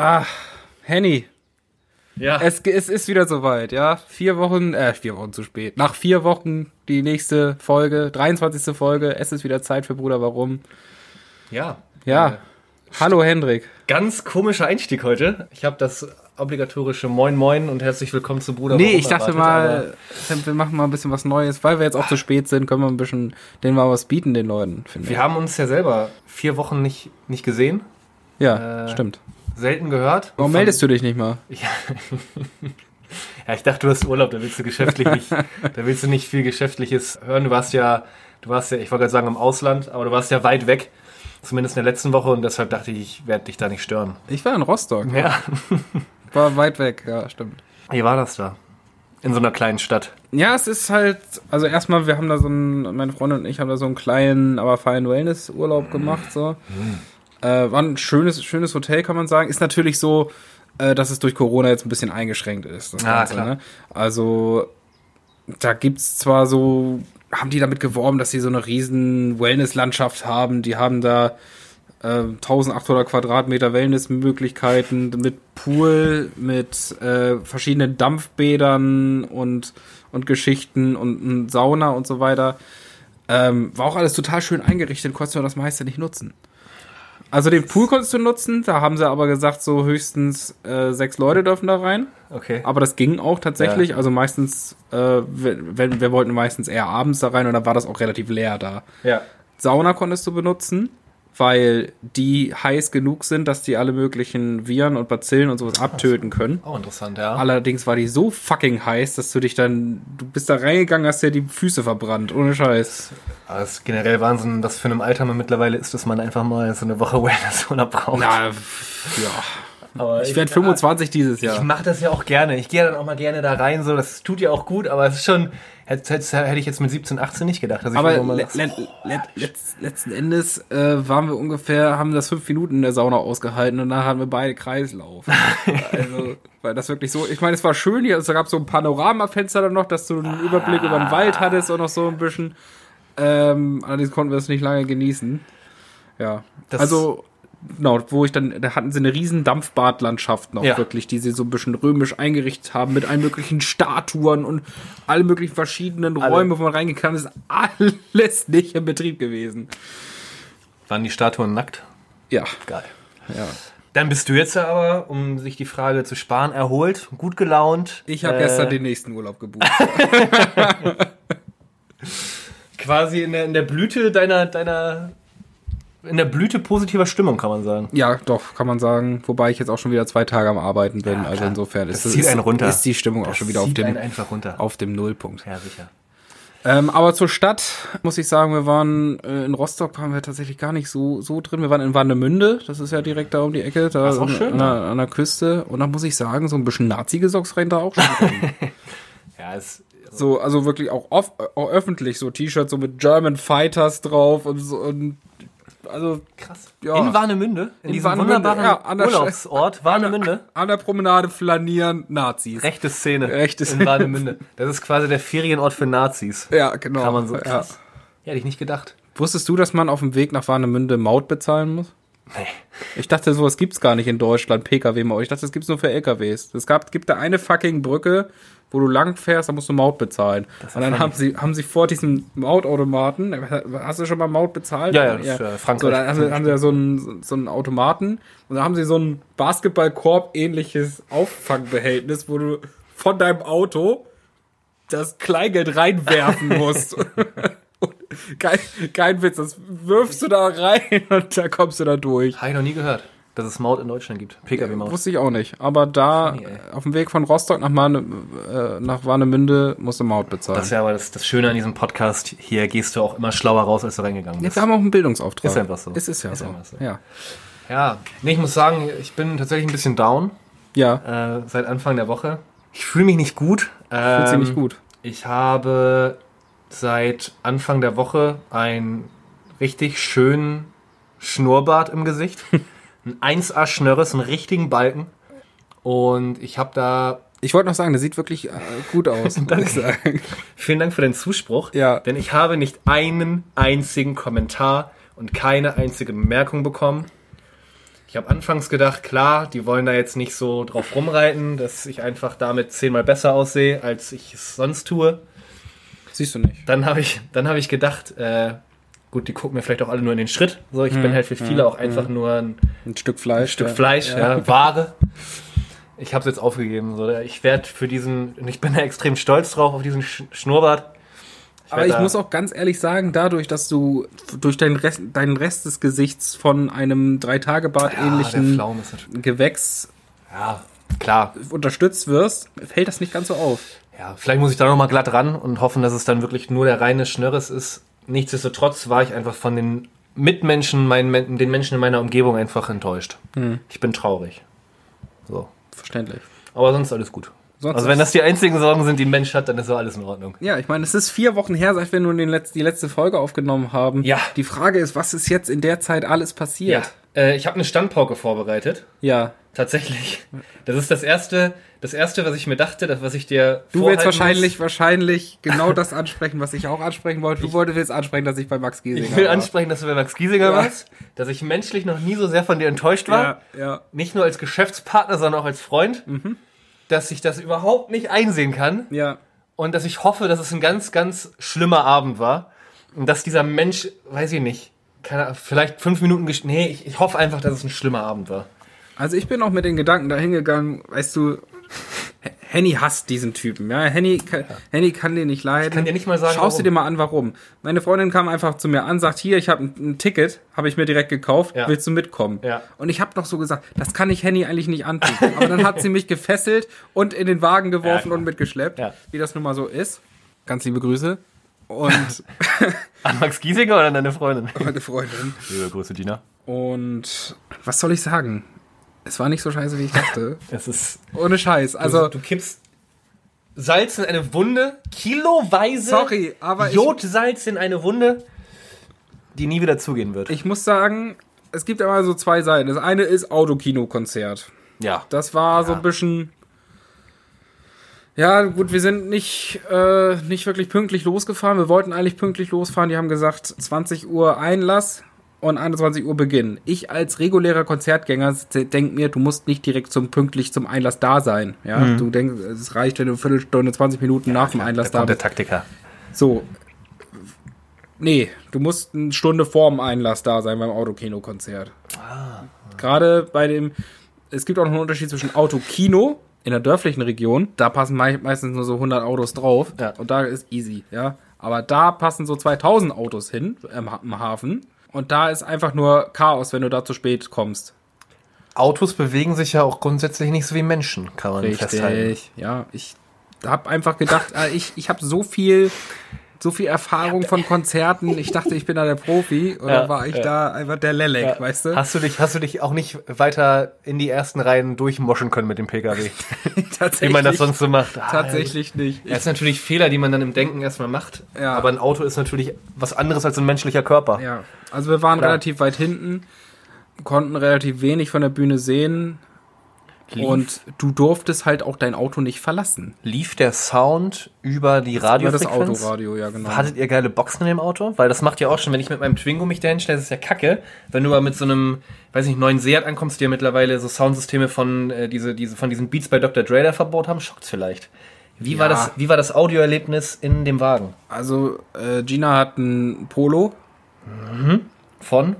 Ah, Henny, Ja. es, es ist wieder soweit, ja. Vier Wochen, äh, vier Wochen zu spät. Nach vier Wochen die nächste Folge, 23. Folge. Es ist wieder Zeit für Bruder Warum. ja. Ja. Äh, Hallo Hendrik. ganz komischer Einstieg heute. Ich habe das obligatorische Moin Moin und herzlich willkommen zu Bruder. Nee, ich dachte erwartet, mal, wir machen mal ein bisschen was Neues, weil wir jetzt auch zu spät sind, können wir ein bisschen denen mal was bieten, den Leuten, finde aber ich. Wir haben uns ja selber vier Wochen nicht, nicht gesehen, Ja, äh, stimmt. Selten gehört. Warum meldest du dich nicht mal? Ja. ja, ich dachte, du hast Urlaub, da willst du geschäftlich nicht, da willst du nicht viel Geschäftliches hören. Du warst ja, du warst ja, ich wollte gerade sagen im Ausland, aber du warst ja weit weg. Zumindest in der letzten Woche und deshalb dachte ich, ich werde dich da nicht stören. Ich war in Rostock. Ja. War weit weg, ja, stimmt. Wie war das da? In so einer kleinen Stadt. Ja, es ist halt, also erstmal, wir haben da so einen, meine Freundin und ich haben da so einen kleinen, aber feinen Wellness-Urlaub gemacht, so. Äh, war ein schönes, schönes Hotel, kann man sagen. Ist natürlich so, äh, dass es durch Corona jetzt ein bisschen eingeschränkt ist, das Ah, Ganze, klar. ne? Also, da gibt's zwar so, haben die damit geworben, dass sie so eine riesen Wellness-Landschaft haben, die haben da äh, 1800 Quadratmeter Wellnessmöglichkeiten mit Pool, mit äh, verschiedenen Dampfbädern und, und Geschichten und ein Sauna und so weiter. Ähm, war auch alles total schön eingerichtet, konntest du das meiste nicht nutzen. Also den Pool konntest du nutzen, da haben sie aber gesagt, so höchstens äh, sechs Leute dürfen da rein. Okay. Aber das ging auch tatsächlich. Also meistens, äh, wenn, wenn wir wollten meistens eher abends da rein und dann war das auch relativ leer da. Ja. Sauna konntest du benutzen, weil die heiß genug sind, dass die alle möglichen Viren und Bazillen und sowas abtöten können. Auch interessant, ja. Allerdings war die so fucking heiß, dass du dich dann, du bist da reingegangen, hast dir die Füße verbrannt, ohne Scheiß. Es ist generell Wahnsinn, was für einem Alter man mittlerweile ist, dass man einfach mal so eine Woche Wellness-Urlaub braucht. Na, ja. aber Ich werde 25 dieses Ich Jahr. mache das ja auch gerne. Ich gehe dann auch mal gerne da rein, so. Das tut ja auch gut, aber es ist schon, hätte, hätte, hätte ich jetzt mit 17, 18 nicht gedacht. Aber le le le letz letzten Endes äh, waren wir ungefähr, haben das fünf Minuten in der Sauna ausgehalten und dann hatten wir beide Kreislauf. also, weil das wirklich so, ich meine, es war schön hier, es gab so ein Panoramafenster dann noch, dass du einen Überblick über den Wald hattest und noch so ein bisschen. Ähm, allerdings konnten wir es nicht lange genießen. Ja. Das- also, genau, wo ich dann, da hatten sie eine riesen Dampfbadlandschaft noch Ja. wirklich, die sie so ein bisschen römisch eingerichtet haben mit allen möglichen Statuen und allen möglichen verschiedenen Alle. Räumen, wo man reingehen kann, ist alles nicht in Betrieb gewesen. Waren die Statuen nackt? Ja, Geil. ja. Dann bist du jetzt aber, um sich die Frage zu sparen, erholt, gut gelaunt. Ich habe äh, gestern den nächsten Urlaub gebucht. quasi in der, in der Blüte deiner, deiner, in der Blüte positiver Stimmung, kann man sagen. ja, doch, kann man sagen. Wobei ich jetzt auch schon wieder zwei Tage am Arbeiten bin. Ja, also insofern Das ist, zieht ist, einen runter. ist die Stimmung auch schon wieder auf dem, auf dem Nullpunkt. Ja, sicher. Ähm, aber zur Stadt muss ich sagen, wir waren äh, in Rostock waren wir tatsächlich gar nicht so so drin. Wir waren in Warnemünde, das ist ja direkt da um die Ecke, da ist an, schön, an, der, an der Küste. Und da muss ich sagen, so ein bisschen Nazi-Gesocks rennt da auch schon. Ja, es, So, also wirklich auch, off, auch öffentlich, so T-Shirts so mit German Fighters drauf und so und also krass. Ja. In Warnemünde, in, In diesem Warnemünde, wunderbaren ja, an der Urlaubsort, Warnemünde. an der Promenade flanieren Nazis. Rechte Szene Rechte in Szene. Warnemünde. Das ist quasi der Ferienort für Nazis. Ja, genau. Kann man so krass. Ja, hätte ich nicht gedacht. Wusstest du, dass man auf dem Weg nach Warnemünde Maut bezahlen muss? Nee. Ich dachte, sowas gibt's gar nicht in Deutschland, PKW-Maut. Ich dachte, das gibt's nur für LKWs. Es gab, gibt da eine fucking Brücke, wo du lang fährst, da musst du Maut bezahlen. Und dann haben sie, haben sie vor diesem Mautautomaten, hast du schon mal Maut bezahlt? Ja, ja, das ist, äh, Frankreich. So, dann haben sie, haben sie ja so einen, so einen Automaten und da haben sie so ein Basketballkorb-ähnliches Auffangbehältnis, wo du von deinem Auto das Kleingeld reinwerfen musst. Und kein, kein Witz, das wirfst du da rein und da kommst du da durch. Habe ich noch nie gehört, dass es Maut in Deutschland gibt. PKW-Maut. Wusste ich auch nicht. Aber da äh, auf dem Weg von Rostock nach, Marne, äh, nach Warnemünde musste Maut bezahlen. Das ist ja aber das, das Schöne an diesem Podcast. Hier gehst du auch immer schlauer raus, als du reingegangen bist. wir haben auch einen Bildungsauftrag. Ist einfach so. Es ist ja Ist so. so. Ja. Ja, nee, ich muss sagen, ich bin tatsächlich ein bisschen down Ja, äh, seit Anfang der Woche. Ich fühle mich nicht gut. Ähm, fühlt sich nicht gut. Ich habe seit Anfang der Woche einen richtig schönen Schnurrbart im Gesicht. Ein 1A-Schnörres, einen richtigen Balken. Und ich habe da. Ich wollte noch sagen, das sieht wirklich äh, gut aus. sagen. Vielen Dank für den Zuspruch. Ja. Denn ich habe nicht einen einzigen Kommentar und keine einzige Bemerkung bekommen. Ich habe anfangs gedacht, klar, die wollen da jetzt nicht so drauf rumreiten, dass ich einfach damit zehnmal besser aussehe, als ich es sonst tue. Siehst du nicht. Dann habe ich, dann habe ich gedacht, äh, gut, die gucken mir vielleicht auch alle nur in den Schritt. So, ich bin halt für viele auch einfach nur ein Ein Stück Fleisch. Stück ja. Fleisch, ja, Ware. Ich habe es jetzt aufgegeben. So. Ich werde für diesen, und ich bin da extrem stolz drauf, auf diesen Sch Schnurrbart. Aber werd ich muss auch ganz ehrlich sagen, dadurch, dass du durch deinen Rest, deinen Rest des Gesichts von einem Drei-Tage-Bart ja, der ähnlichen Pflaume ist natürlich, Gewächs ja, klar. unterstützt wirst, fällt das nicht ganz so auf. Ja, vielleicht muss ich da nochmal glatt ran und hoffen, dass es dann wirklich nur der reine Schnörres ist. Nichtsdestotrotz war ich einfach von den Mitmenschen, meinen, den Menschen in meiner Umgebung einfach enttäuscht. Ich bin traurig. So. Verständlich. Aber sonst alles gut. Sonst also wenn das die einzigen Sorgen sind, die ein Mensch hat, dann ist doch alles in Ordnung. Ja, ich meine, es ist vier Wochen her, seit wir nun Letz-, die letzte Folge aufgenommen haben. Ja. Die Frage ist, was ist jetzt in der Zeit alles passiert? Äh, ich habe eine Standpauke vorbereitet. Ja. Tatsächlich. Das ist das erste, das erste, was ich mir dachte, das, was ich dir Du willst wahrscheinlich, muss. wahrscheinlich genau das ansprechen, was ich auch ansprechen wollte. Du wolltest jetzt ansprechen, dass ich bei Max Giesinger Ich will war. ansprechen, dass du bei Max Giesinger Ja. warst, dass ich menschlich noch nie so sehr von dir enttäuscht war. Ja, ja. Nicht nur als Geschäftspartner, sondern auch als Freund. Dass ich das überhaupt nicht einsehen kann. Ja. Und dass ich hoffe, dass es ein ganz, ganz schlimmer Abend war. Und dass dieser Mensch, weiß ich nicht, keine, vielleicht fünf Minuten, nee, ich, ich hoffe einfach, dass es ein schlimmer Abend war. Also ich bin auch mit den Gedanken dahin gegangen, weißt du, Henny hasst diesen Typen, ja. Henny, kann, Henny kann den nicht leiden. kann dir nicht mal sagen, Schaust warum. du dir mal an, warum. Meine Freundin kam einfach zu mir an, sagt, hier, ich habe ein, ein Ticket, habe ich mir direkt gekauft, Ja. willst du mitkommen? Ja. Und ich habe noch so gesagt, das kann ich Henny eigentlich nicht antun. Aber dann hat sie mich gefesselt und in den Wagen geworfen und mitgeschleppt, Ja. wie das nun mal so ist. Ganz liebe Grüße. Und An Max Giesinger oder an deine Freundin? meine Freundin. Liebe Grüße, Gina. Und was soll ich sagen? Es war nicht so scheiße, wie ich dachte. Es ist Ohne Scheiß. Also, Also, du kippst Salz in eine Wunde, kiloweise Sorry, aber ich- Jodsalz in eine Wunde, die nie wieder zugehen wird. ich muss sagen, es gibt immer so zwei Seiten. Das eine ist Autokino-Konzert. ja. Das war so ein bisschen. Ja, gut, wir sind nicht, äh, nicht wirklich pünktlich losgefahren. Wir wollten eigentlich pünktlich losfahren. Die haben gesagt, 20 Uhr Einlass und 21 Uhr Beginn. Ich als regulärer Konzertgänger denke mir, du musst nicht direkt zum pünktlich zum Einlass da sein. Ja, du denkst, es reicht, wenn du eine Viertelstunde, 20 Minuten nach dem Einlass da der bist. Taktiker. So. Nee, du musst eine Stunde vorm Einlass da sein beim Autokino-Konzert. Gerade bei dem, es gibt auch noch einen Unterschied zwischen Autokino in der dörflichen Region, da passen mei meistens nur so 100 Autos drauf Ja. und da ist easy, ja. Aber da passen so 2000 Autos hin im Hafen und da ist einfach nur Chaos, wenn du da zu spät kommst. Autos bewegen sich ja auch grundsätzlich nicht so wie Menschen, kann man festhalten. Richtig, ja. Ich habe einfach gedacht, äh, ich, ich habe so viel, so viel Erfahrung von Konzerten. Ich dachte, ich bin da der Profi und Ja, war ich ja. da einfach der Lelek, weißt du? Hast du dich, hast du dich auch nicht weiter in die ersten Reihen durchmoschen können mit dem PKW, tatsächlich, wie man das sonst so macht? Ah, tatsächlich nicht. Das sind natürlich Fehler, die man dann im Denken erstmal macht. Ja. Aber ein Auto ist natürlich was anderes als ein menschlicher Körper. Ja, also wir waren Klar. relativ weit hinten, konnten relativ wenig von der Bühne sehen Lief, und du durftest halt auch dein Auto nicht verlassen. lief der Sound über die Über das Radiofrequenz? Autoradio, ja genau. Hattet ihr geile Boxen in dem Auto? Weil das macht ja auch schon, wenn ich mit meinem Twingo mich dahin stelle, das ist ja kacke. Wenn du aber mit so einem, weiß nicht, neuen Seat ankommst, die ja mittlerweile so Soundsysteme von, äh, diese, diese, von diesen Beats bei Dr. Dre da verbaut haben, schockt's vielleicht. Wie, war Ja. das, wie war das Audioerlebnis in dem Wagen? Also äh, Gina hat ein Polo, Von?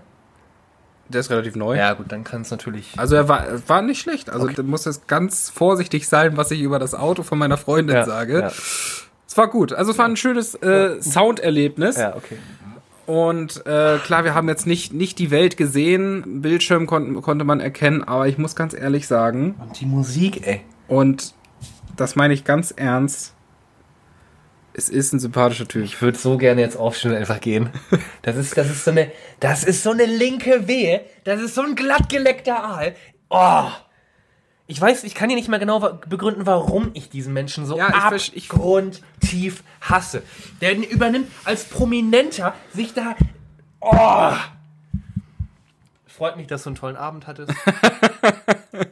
Der ist relativ neu. Ja, gut, dann kann es natürlich. Also er war, war nicht schlecht. Also du musst jetzt ganz vorsichtig sein, was ich über das Auto von meiner Freundin Ja, sage. ja. Es war gut. Also es war ein schönes äh, Sounderlebnis. Ja, okay. Und äh, klar, wir haben jetzt nicht, nicht die Welt gesehen. Bildschirm kon konnte man erkennen, aber ich muss ganz ehrlich sagen, Und die Musik, ey. und das meine ich ganz ernst, es ist ein sympathischer Typ. Ich würde so gerne jetzt aufstehen und einfach gehen. Das ist, das ist so eine, das ist so eine linke Wehe. Das ist so ein glattgeleckter Aal. Oh. Ich weiß, ich kann dir nicht mehr genau begründen, warum ich diesen Menschen so Ja, ich- abgrundtief hasse. Der übernimmt als Prominenter sich da. Oh. Freut mich, dass du einen tollen Abend hattest.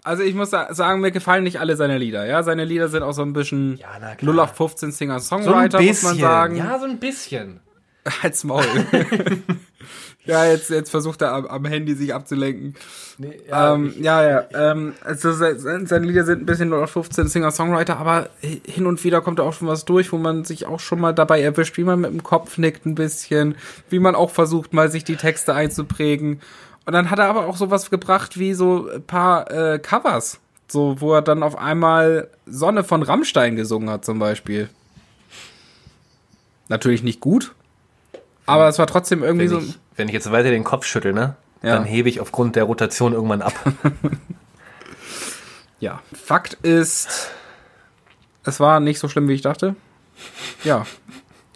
Also ich muss sa- sagen, mir gefallen nicht alle seine Lieder. Ja, seine Lieder sind auch so ein bisschen Ja, na klar. 0815 So ein Singer-Songwriter, muss man sagen. Ja, so ein bisschen. Halt's Maul. Ja, jetzt, jetzt versucht er am, am Handy sich abzulenken. Nee, ja, ähm, ja, ja. Ähm, also seine Lieder sind ein bisschen nur 15 Singer-Songwriter, aber hin und wieder kommt da auch schon was durch, wo man sich auch schon mal dabei erwischt, wie man mit dem Kopf nickt ein bisschen, wie man auch versucht, mal sich die Texte einzuprägen. Und dann hat er aber auch sowas gebracht wie so ein paar äh, Covers. So, wo er dann auf einmal Sonne von Rammstein gesungen hat, zum Beispiel. Natürlich nicht gut, aber es war trotzdem irgendwie wenn so. Ich, wenn ich jetzt weiter den Kopf schüttel, ne? Ja. Dann hebe ich aufgrund der Rotation irgendwann ab. ja. Fakt ist, es war nicht so schlimm, wie ich dachte. Ja.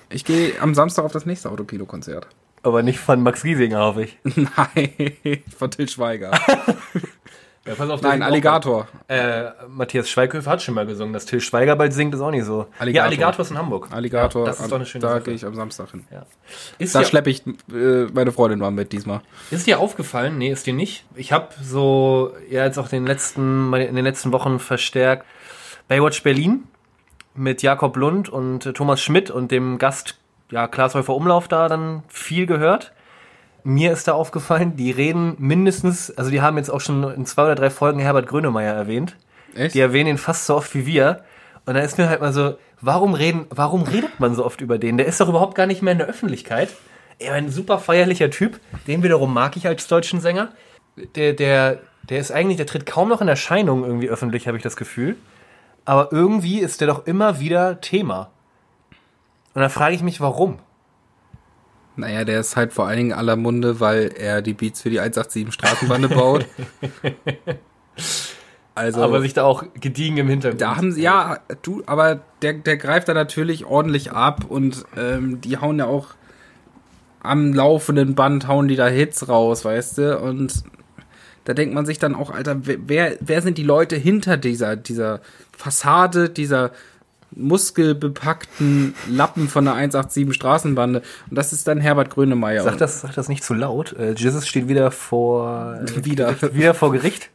Ich gehe am Samstag auf das nächste Autokino-Konzert. Aber nicht von Max Giesinger, hoffe ich. Nein, von Till Schweiger. Ja, pass auf, Nein, Alligator. Äh, Matthias Schweighöfer hat schon mal gesungen. Dass Till Schweiger bald singt, ist auch nicht so. Alligator. Ja, Alligator ist in Hamburg. Alligator, ja, das ist doch eine schöne Da gehe ich am Samstag hin. Ja. Ist da schleppe ich äh, meine Freundin mal mit diesmal. Ist dir aufgefallen? Nee, ist dir nicht. Ich habe so, ja, jetzt auch den letzten, in den letzten Wochen verstärkt Baywatch Berlin mit Jakob Lund und Thomas Schmidt und dem Gast, ja, Klaas Häufer Umlauf da dann viel gehört mir ist da aufgefallen, die reden mindestens, also die haben jetzt auch schon in zwei oder drei Folgen Herbert Grönemeyer erwähnt. Echt? Die erwähnen ihn fast so oft wie wir. Und da ist mir halt mal so, warum reden, warum redet man so oft über den? Der ist doch überhaupt gar nicht mehr in der Öffentlichkeit. Er ein super feierlicher Typ, den wiederum mag ich als deutschen Sänger. Der, der, der ist eigentlich, der tritt kaum noch in Erscheinung irgendwie öffentlich, habe ich das Gefühl. Aber irgendwie ist der doch immer wieder Thema. Und da frage ich mich, warum? Naja, der ist halt vor allen Dingen aller Munde, weil er die Beats für die 187 Straßenbande baut. Also, aber sich da auch gediegen im Hintergrund. Da haben sie, ja, du, aber der, der greift da natürlich ordentlich ab und ähm, die hauen ja auch am laufenden Band, hauen die da Hits raus, weißt du? Und da denkt man sich dann auch, Alter, wer, wer sind die Leute hinter dieser, dieser Fassade, dieser muskelbepackten Lappen von der 187 Straßenbande. Und das ist dann Herbert Grönemeyer. Sag das, sag das nicht zu laut. Äh, Jesus steht wieder vor, äh, wieder. Gericht, wieder vor Gericht.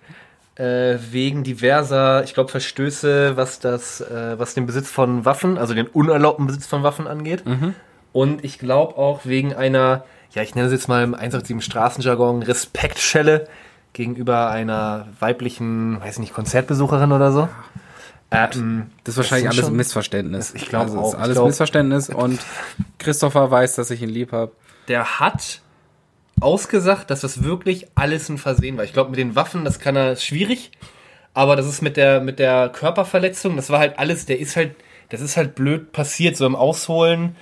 Äh, wegen diverser, ich glaube, Verstöße, was das, äh, was den Besitz von Waffen, also den unerlaubten Besitz von Waffen angeht. Mhm. Und ich glaube auch wegen einer, ja, ich nenne es jetzt mal im 187 Straßenjargon, Respektschelle gegenüber einer weiblichen, weiß ich nicht, Konzertbesucherin oder so. Ja ähm, das ist wahrscheinlich alles ein Missverständnis. Ich glaube also auch. Ist alles glaub, Missverständnis und Christopher weiß, dass ich ihn lieb habe. Der hat ausgesagt, dass das wirklich alles ein Versehen war. Ich glaube, mit den Waffen, das kann er schwierig, aber das ist mit der mit der Körperverletzung, das war halt alles, der ist halt, das ist halt blöd passiert, so im Ausholen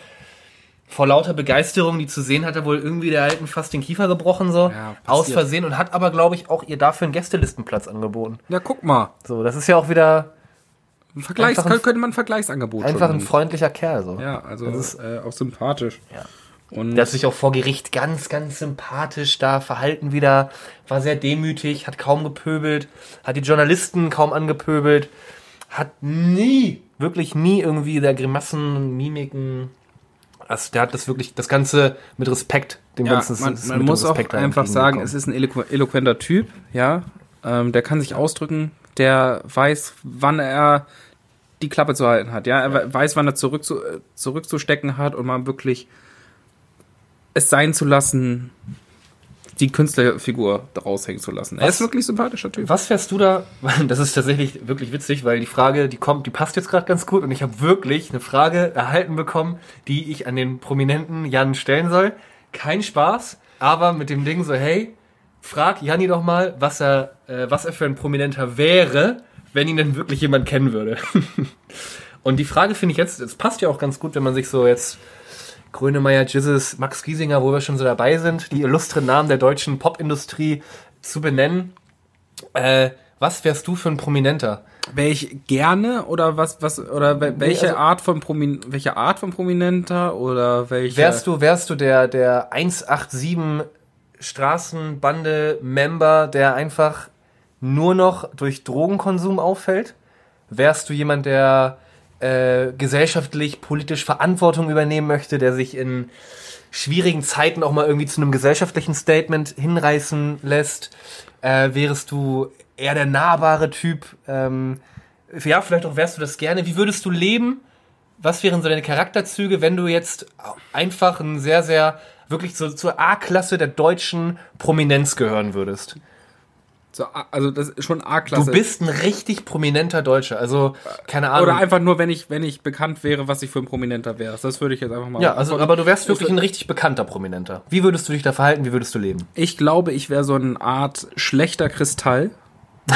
vor lauter Begeisterung, die zu sehen, hat er wohl irgendwie der Alten fast den Kiefer gebrochen, so ja, aus Versehen und hat aber, glaube ich, auch ihr dafür einen Gästelistenplatz angeboten. Ja, guck mal. So, das ist ja auch wieder Vergleichs ein, könnte man ein Vergleichsangebot Einfach ein freundlicher Kerl so. Ja, also das ist äh, auch sympathisch. Ja. Und der hat sich auch vor Gericht ganz, ganz sympathisch da verhalten wieder, war sehr demütig, hat kaum gepöbelt, hat die Journalisten kaum angepöbelt, hat nie, wirklich nie irgendwie der Grimassen, Mimiken, also der hat das wirklich, das Ganze mit Respekt, dem ja, Ganzen. Man, man muss auch einfach sagen, es ist ein eloquenter Typ, ja, ähm, der kann sich ausdrücken, der weiß, wann er die Klappe zu halten hat. Ja, er ja. weiß, wann er zurück zu, zurückzustecken hat und mal wirklich es sein zu lassen, die Künstlerfigur daraus hängen zu lassen. Er ist wirklich sympathischer Typ. Was fährst du da? Das ist tatsächlich wirklich witzig, weil die Frage, die kommt, die passt jetzt gerade ganz gut und ich habe wirklich eine Frage erhalten bekommen, die ich an den prominenten Jan stellen soll. Kein Spaß, aber mit dem Ding so, hey, frag Janni doch mal, was er, äh, was er für ein Prominenter wäre, wenn ihn denn wirklich jemand kennen würde. und die Frage finde ich jetzt, es passt ja auch ganz gut, wenn man sich so jetzt Grönemeyer, Jizzes, Max Giesinger, wo wir schon so dabei sind, die illustren Namen der deutschen Popindustrie zu benennen. Äh, was wärst du für ein Prominenter? Wäre ich gerne oder was was oder welche also, Art von Promin welche Art von Prominenter oder welche Wärst du wärst du der der 187 Straßenbande-Member, der einfach nur noch durch Drogenkonsum auffällt? Wärst du jemand, der äh, gesellschaftlich, politisch Verantwortung übernehmen möchte, der sich in schwierigen Zeiten auch mal irgendwie zu einem gesellschaftlichen Statement hinreißen lässt? Äh, wärst du eher der nahbare Typ? Ähm, ja, vielleicht auch wärst du das gerne. Wie würdest du leben? Was wären so deine Charakterzüge, wenn du jetzt einfach ein sehr, sehr wirklich so zur A-Klasse der deutschen Prominenz gehören würdest. So, also das ist schon Du A-Klasse. bist ein richtig prominenter Deutscher. Also, keine Ahnung. Oder einfach nur, wenn ich, wenn ich bekannt wäre, was ich für ein Prominenter wäre. Das würde ich jetzt einfach mal. ja, also, aber du wärst wirklich Ich- ein richtig bekannter Prominenter. Wie würdest du dich da verhalten? Wie würdest du leben? Ich glaube, ich wäre so eine Art schlechter Kristall.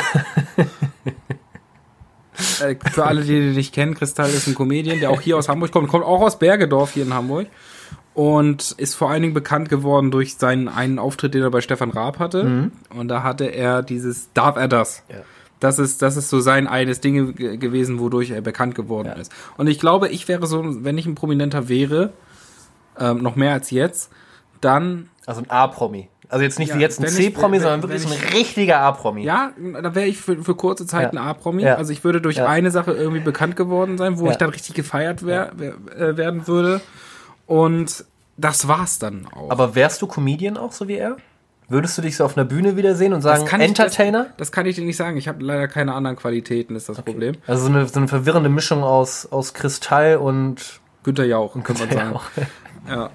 äh, für alle, die den nicht kennen, Kristall ist ein Comedian, der auch hier aus Hamburg kommt, kommt auch aus Bergedorf hier in Hamburg und ist vor allen Dingen bekannt geworden durch seinen einen Auftritt, den er bei Stefan Raab hatte. Und da hatte er dieses Darf er das? Ja. Das ist, das ist so sein eines Dinge ge- gewesen, wodurch er bekannt geworden Ja. ist. Und ich glaube, ich wäre so, wenn ich ein Prominenter wäre, ähm, noch mehr als jetzt, dann Also ein A-Promi. Also jetzt nicht Ja, wie jetzt ein ich- C-Promi, sondern wirklich so ein ich- richtiger A-Promi. Ja, da wäre ich für, für kurze Zeit Ja. ein A-Promi. Ja. Also ich würde durch eine Sache irgendwie bekannt geworden sein, wo ich dann richtig gefeiert wär, wär, äh, werden würde. Und das war's dann auch. Aber wärst du Comedian auch, so wie er? Würdest du dich so auf einer Bühne wiedersehen und sagen, ich, Entertainer? das, das kann ich dir nicht sagen. Ich habe leider keine anderen Qualitäten, ist das Problem. Also so eine, so eine verwirrende Mischung aus, aus Kristall und Günther Jauch, könnte man sagen. Ja.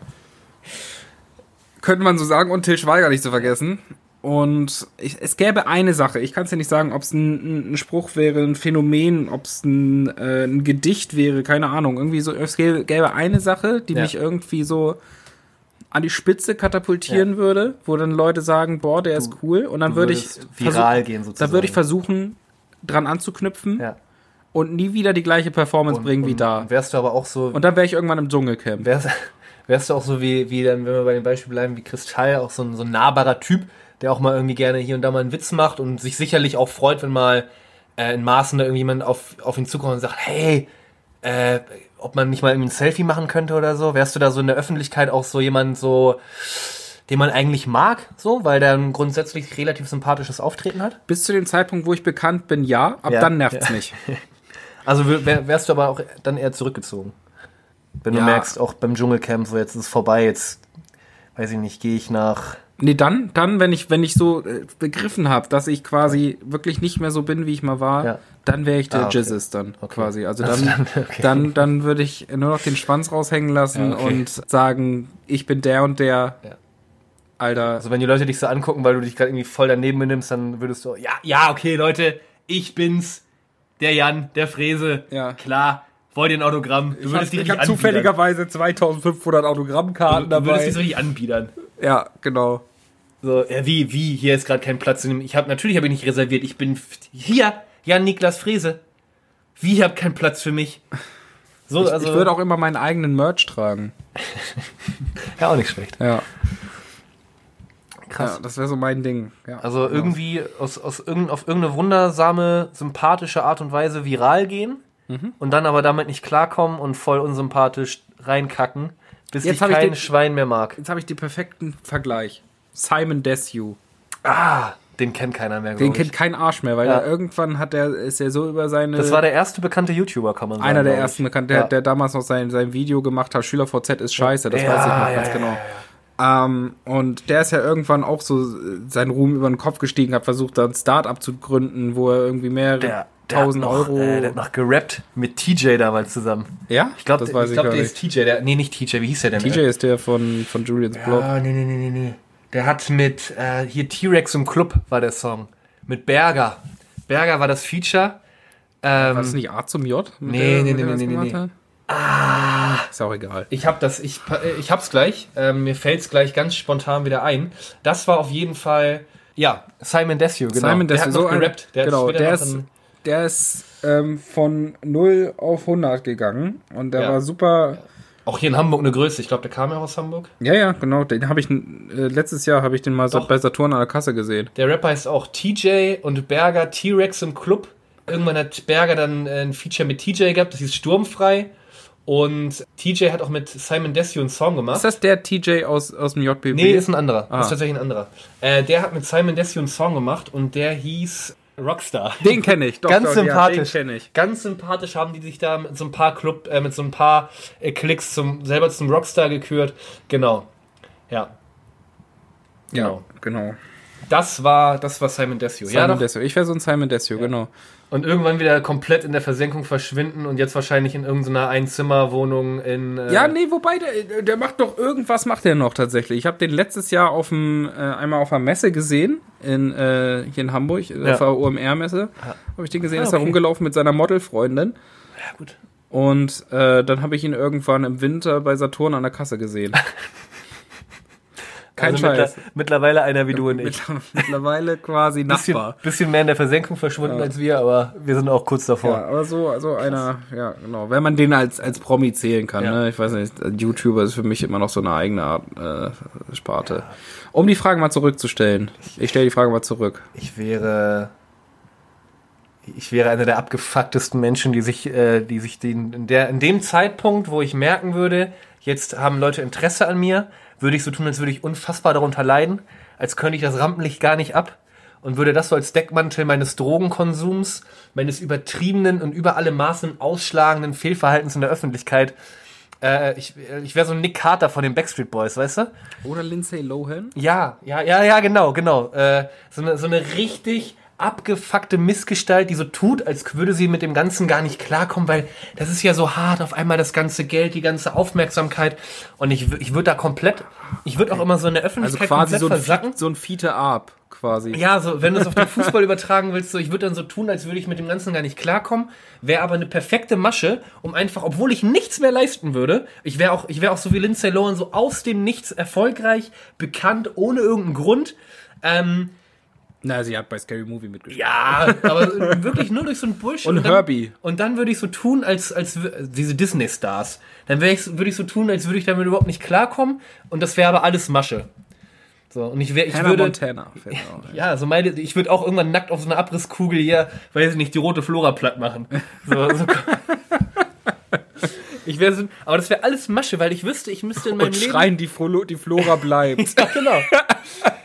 Könnte man so sagen und Till Schweiger nicht zu vergessen. Und ich, es gäbe eine Sache, ich kann es dir nicht sagen, ob es ein, ein Spruch wäre, ein Phänomen, ob es ein, äh, ein Gedicht wäre, keine Ahnung. Irgendwie so, es gäbe, gäbe eine Sache, die Ja. mich irgendwie so an die Spitze katapultieren würde, wo dann Leute sagen, boah, der ist cool. Und dann du würde ich viral gehen sozusagen. Da würde ich versuchen, dran anzuknüpfen Ja. und nie wieder die gleiche Performance bringen wie da. Wärst du aber auch so, Und dann wäre ich irgendwann im Dschungelcamp. wärst, wärst du auch so wie, wie dann, wenn wir bei dem Beispiel bleiben, wie Kristall, auch so ein, so ein nahbarer Typ, der auch mal irgendwie gerne hier und da mal einen Witz macht und sich sicherlich auch freut, wenn mal äh, in Maßen da irgendjemand auf, auf ihn zukommt und sagt, hey, äh, ob man nicht mal irgendwie ein Selfie machen könnte oder so? Wärst du da so in der Öffentlichkeit auch so jemand so, den man eigentlich mag, so, weil der ein grundsätzlich relativ sympathisches Auftreten hat? Bis zu dem Zeitpunkt, wo ich bekannt bin, ja. Ab Ja, dann nervt's ja. nicht. Also wär, wär- wärst du aber auch dann eher zurückgezogen. Wenn du Ja. merkst, auch beim Dschungelcamp, so jetzt ist es vorbei, jetzt, weiß ich nicht, gehe ich nach. Nee, dann, dann, wenn ich, wenn ich so äh, begriffen habe, dass ich quasi wirklich nicht mehr so bin, wie ich mal war, Ja. dann wäre ich der Ah, okay. Jizzes dann Okay. quasi. Also Also dann, dann- okay. dann, dann würde ich nur noch den Schwanz raushängen lassen Ja, okay. und sagen, ich bin der und der. Ja. Alter. Also wenn die Leute dich so angucken, weil du dich gerade irgendwie voll daneben benimmst, dann würdest du, ja, ja, okay, Leute, ich bin's, der Jan, der Fräse. Ja. Klar, wollt ihr ein Autogramm? Du würdest ich richtig habe zufälligerweise 2500 Autogrammkarten. Du würdest dabei. die so richtig anbiedern. Ja, genau. So, ja, wie, wie, hier ist gerade kein Platz. in dem- Ich habe natürlich habe ich nicht reserviert. Ich bin hier, Jan Niklas Fräse. Wie, ihr habt keinen Platz für mich. So, also, ich würde auch immer meinen eigenen Merch tragen. ja, auch nicht schlecht. Ja. Krass. Ja, das wäre so mein Ding. Ja. Also irgendwie aus, aus irgend, auf irgendeine wundersame, sympathische Art und Weise viral gehen Mhm. und dann aber damit nicht klarkommen und voll unsympathisch reinkacken, bis Jetzt ich kein den- Schwein mehr mag. Jetzt habe ich den perfekten Vergleich. Simon Desue. Ah, den kennt keiner mehr, Den glaub kennt ich. kein Arsch mehr, weil Ja. er irgendwann hat er ist er so über seine Das war der erste bekannte YouTuber, kann man sagen. einer der glaub ich. ersten bekannt, der, Ja. der damals noch sein, sein Video gemacht hat, SchülerVZ ist scheiße, das Ja, weiß ich noch ganz genau. Ähm, und der ist ja irgendwann auch so seinen Ruhm über den Kopf gestiegen, hat versucht, da ein Start-up zu gründen, wo er irgendwie mehrere Der, der tausend noch, Euro. Äh, der hat noch gerappt mit TJ damals zusammen. ja, Ich glaube, das weiß ich glaub, der nicht. ist TJ. Der, nee, nicht TJ, wie hieß der denn? TJ ist der von, von Julians Blog. Ja, nee, nee, nee, nee, nee. Der hat mit, äh, hier T-Rex im Club war der Song. Mit Berger. Berger war das Feature. Ähm, War das nicht A zum J? Nee, der- nee, nee, der nee, nee, nee. Ah. Ist auch egal. Ich hab das, ich, äh, ich hab's gleich. Ähm, mir fällt's gleich ganz spontan wieder ein. Das war auf jeden Fall, ja, Simon Desue, genau. Simon der Desue, hat so gerappt. Der genau, hat der ist, der ist ähm, von 0 auf 100 gegangen und der Ja. war super. Auch hier in Hamburg eine Größe. Ich glaube, der kam ja aus Hamburg. Ja, ja, genau. Den habe ich äh, letztes Jahr habe ich den mal Doch. bei Saturn an der Kasse gesehen. Der Rapper heißt auch TJ und Berger T-Rex im Club. Irgendwann hat Berger dann äh, ein Feature mit TJ gehabt, das hieß Sturmfrei. Und TJ hat auch mit Simon Desue einen Song gemacht. Ist das der TJ aus, aus dem JBB? Nee, ist ein anderer. Ah. Ist tatsächlich ein anderer. Äh, der hat mit Simon Desue einen Song gemacht und der hieß Rockstar. Den kenne ich. Doch, Ganz doch, sympathisch. Ja, ich. Ganz sympathisch haben die sich da mit so ein paar Club, äh, mit so ein paar äh, Klicks zum, selber zum Rockstar gekürt. Genau. Ja. Ja, genau. Das war, das war Simon Desue. Simon doch. Desue. Ich wäre so ein Simon Desue, genau. Und irgendwann wieder komplett in der Versenkung verschwinden und jetzt wahrscheinlich in irgendeiner Einzimmerwohnung in. Äh, Ja, nee, wobei, der, der macht doch irgendwas, macht er noch tatsächlich. Ich habe den letztes Jahr auf dem, äh, einmal auf einer Messe gesehen, in, äh, hier in Hamburg, Ja. auf der OMR-Messe. Habe ich den gesehen, Ah, ist er okay. rumgelaufen mit seiner Modelfreundin. Ja, gut. Und äh, dann habe ich ihn irgendwann im Winter bei Saturn an der Kasse gesehen. Kein also Scheiß. mittler- mittlerweile einer wie du und ich. Mittler- Mittlerweile quasi Bisschen, Nachbar. bisschen mehr in der Versenkung verschwunden als wir, aber wir sind auch kurz davor. Ja, aber so, so einer, ja, genau. Wenn man den als, als Promi zählen kann, Ja. ne? Ich weiß nicht, YouTuber ist für mich immer noch so eine eigene Art, äh, Sparte. Um die Frage mal zurückzustellen. Ich stelle die Frage mal zurück. Ich wäre. Ich wäre einer der abgefucktesten Menschen, die sich, äh, die sich den, in, der, in dem Zeitpunkt, wo ich merken würde, jetzt haben Leute Interesse an mir, würde ich so tun, als würde ich unfassbar darunter leiden, als könnte ich das Rampenlicht gar nicht ab und würde das so als Deckmantel meines Drogenkonsums, meines übertriebenen und über alle Maßen ausschlagenden Fehlverhaltens in der Öffentlichkeit. Äh, ich ich wäre so ein Nick Carter von den Backstreet Boys, weißt du? Oder Lindsay Lohan? Ja, ja, ja, ja, genau, genau. Äh, so, eine, so eine richtig abgefuckte Missgestalt, die so tut, als würde sie mit dem Ganzen gar nicht klarkommen, weil das ist ja so hart, auf einmal das ganze Geld, die ganze Aufmerksamkeit. Und ich, ich würde da komplett, ich würde auch immer so in der Also Öffentlichkeit quasi komplett so ein, versacken. So ein Fiete Arp, quasi. Ja, so, wenn du es auf den Fußball übertragen willst, so, ich würde dann so tun, als würde ich mit dem Ganzen gar nicht klarkommen, wäre aber eine perfekte Masche, um einfach, obwohl ich nichts mehr leisten würde, ich wäre auch, ich wäre auch so wie Lindsay Lohan, so aus dem Nichts erfolgreich, bekannt, ohne irgendeinen Grund, ähm, Na, sie hat bei Scary Movie mitgespielt. ja, aber wirklich nur durch so ein Bullshit. Und dann, Herbie. Und dann würde ich so tun, als, als diese Disney-Stars. Dann wäre ich, würde ich so tun, als würde ich damit überhaupt nicht klarkommen. Und das wäre aber alles Masche. So, und ich, wär, ich Hannah würde. Montana. auch. Ja, so meine, ich würde auch irgendwann nackt auf so einer Abrisskugel hier, weiß ich nicht, die rote Flora platt machen. So, so. Ich wäre so, aber das wäre alles Masche, weil ich wüsste, ich müsste in meinem Und Leben. schreien, die, Flo die Flora bleibt. Ja, genau.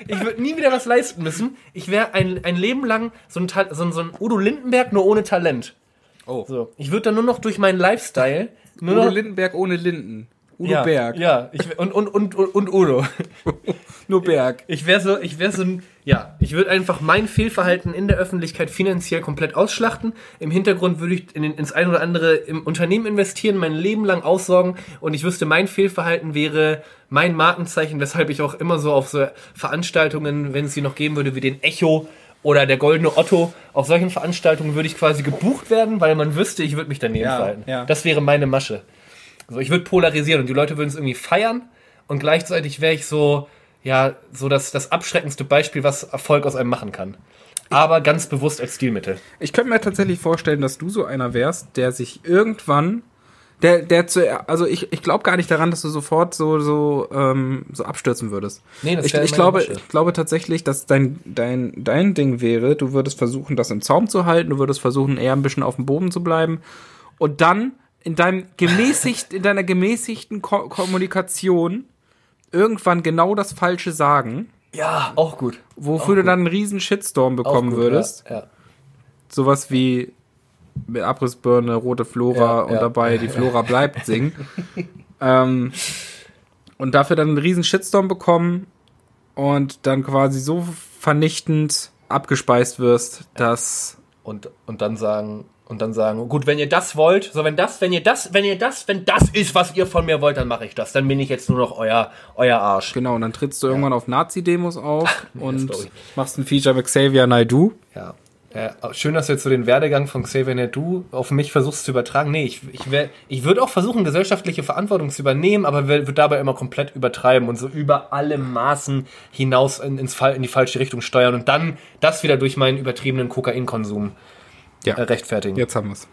Ich würde nie wieder was leisten müssen. Ich wäre ein, ein Leben lang so ein, Ta- so, ein, so ein Udo Lindenberg, nur ohne Talent. Oh. So. Ich würde dann nur noch durch meinen Lifestyle. Nur Udo noch, Lindenberg ohne Linden. Udo ja, Berg. Ja, ich, wär- und, und, und, und, Udo. Nur Berg. Ich wäre so, ich wäre so ein, ja, ich würde einfach mein Fehlverhalten in der Öffentlichkeit finanziell komplett ausschlachten. Im Hintergrund würde ich in ins ein oder andere im Unternehmen investieren, mein Leben lang aussorgen und ich wüsste, mein Fehlverhalten wäre mein Markenzeichen, weshalb ich auch immer so auf so Veranstaltungen, wenn es sie noch geben würde, wie den Echo oder der Goldene Otto, auf solchen Veranstaltungen würde ich quasi gebucht werden, weil man wüsste, ich würde mich daneben Ja, verhalten. ja. Das wäre meine Masche. So, ich würde polarisieren und die Leute würden es irgendwie feiern und gleichzeitig wäre ich so, ja, so das, das abschreckendste Beispiel, was Erfolg aus einem machen kann. Aber ganz bewusst als Stilmittel. Ich könnte mir tatsächlich vorstellen, dass du so einer wärst, der sich irgendwann, der, der zu, also ich, ich glaube gar nicht daran, dass du sofort so, so, ähm, so abstürzen würdest. Nee, das ich, ich glaube, ich glaube tatsächlich, dass dein, dein, dein Ding wäre, du würdest versuchen, das im Zaum zu halten, du würdest versuchen, eher ein bisschen auf dem Boden zu bleiben und dann in deinem gemäßigt, in deiner gemäßigten Ko Kommunikation irgendwann genau das Falsche sagen, Ja, auch gut. wofür du dann einen riesen Shitstorm bekommen würdest. Ja, ja. sowas wie mit Abrissbirne, rote Flora Ja, und dabei die Flora bleibt singen. ähm, und dafür dann einen riesen Shitstorm bekommen und dann quasi so vernichtend abgespeist wirst, dass Und, und dann sagen, und dann sagen, gut, wenn ihr das wollt, so wenn das, wenn ihr das, wenn ihr das, wenn das ist, was ihr von mir wollt, dann mache ich das. Dann bin ich jetzt nur noch euer, euer Arsch. genau, und dann trittst du irgendwann auf Nazi-Demos auf und Story. machst ein Feature mit Xavier Naidoo. Ja. Ja, schön, dass du jetzt so den Werdegang von Xavier Naidoo auf mich versuchst zu übertragen. Nee, ich, ich, wär- ich würde auch versuchen, gesellschaftliche Verantwortung zu übernehmen, aber würde dabei immer komplett übertreiben und so über alle Maßen hinaus in, ins Fall, in die falsche Richtung steuern und dann das wieder durch meinen übertriebenen Kokainkonsum Ja. äh, rechtfertigen. Jetzt haben wir's.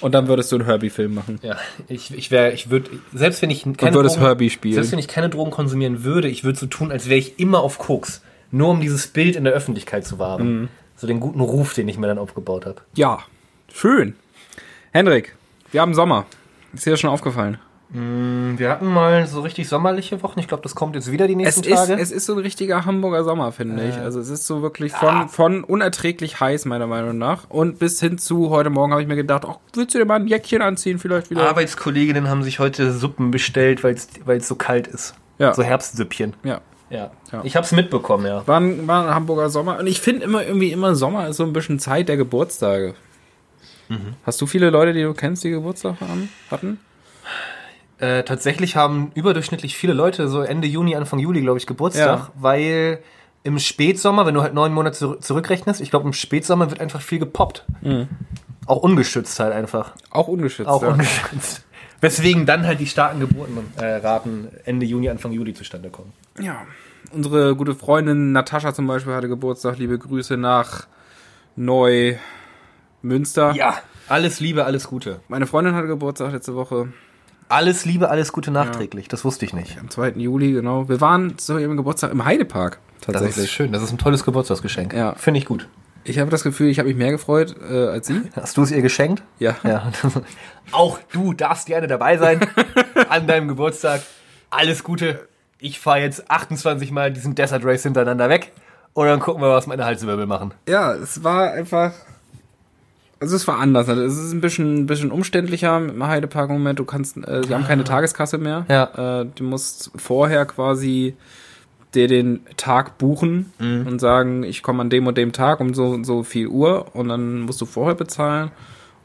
Und dann würdest du einen Herbie-Film machen. Ja, ich, ich wäre, ich würde, selbst wenn ich keine würdest Herbie spielen. selbst wenn ich keine Drogen konsumieren würde, ich würde so tun, als wäre ich immer auf Koks. Nur um dieses Bild in der Öffentlichkeit zu wahren. Mhm. So den guten Ruf, den ich mir dann aufgebaut habe. Ja, schön. Henrik, wir haben Sommer. Ist dir das schon aufgefallen? Wir hatten mal so richtig sommerliche Wochen. Ich glaube, das kommt jetzt wieder die Es nächsten ist, Tage. es ist so ein richtiger Hamburger Sommer, finde ich. Also es ist so wirklich von, Ah. von unerträglich heiß, meiner Meinung nach. Und bis hin zu heute Morgen habe ich mir gedacht, ach, willst du dir mal ein Jäckchen anziehen, vielleicht wieder? Arbeitskolleginnen haben sich heute Suppen bestellt, weil es so kalt ist. Ja. So Herbstsüppchen. ja. Ja. Ja. Ich hab's mitbekommen, ja. War ein, war ein Hamburger Sommer. Und ich finde immer irgendwie immer Sommer ist so ein bisschen Zeit der Geburtstage. Hast du viele Leute, die du kennst, die Geburtstag haben, hatten? Äh, tatsächlich haben überdurchschnittlich viele Leute so Ende Juni, Anfang Juli, glaube ich, Geburtstag, Ja. weil im Spätsommer, wenn du halt neun Monate zurück- zurückrechnest, ich glaube, im Spätsommer wird einfach viel gepoppt. Auch ungeschützt halt einfach. Auch ungeschützt. Auch ja. ungeschützt. Weswegen dann halt die starken Geburtenraten Ende Juni, Anfang Juli zustande kommen. Ja, unsere gute Freundin Natascha zum Beispiel hatte Geburtstag. Liebe Grüße nach Neumünster. Ja. Alles Liebe, alles Gute. Meine Freundin hatte Geburtstag letzte Woche Alles Liebe, alles Gute nachträglich. Das wusste ich nicht. am 2. Juli, genau. Wir waren zu ihrem Geburtstag im Heidepark. Das ist Tatsächlich. schön. Das ist ein tolles Geburtstagsgeschenk. Ja. Finde ich gut. Ich habe das Gefühl, ich habe mich mehr gefreut äh, als sie. Hast du es ihr geschenkt? Ja. Ja. Auch du darfst gerne dabei sein an deinem Geburtstag. Alles Gute. Ich fahre jetzt 28 Mal diesen Desert Race hintereinander weg und dann gucken wir, was meine Halswirbel machen. Ja, es war einfach. Also es war anders. Also es ist ein bisschen, ein bisschen umständlicher im Heidepark im Moment. Du kannst, äh, die haben keine Tageskasse mehr. Ja. Äh, du musst vorher quasi dir den Tag buchen und sagen, ich komme an dem und dem Tag um so und so viel Uhr und dann musst du vorher bezahlen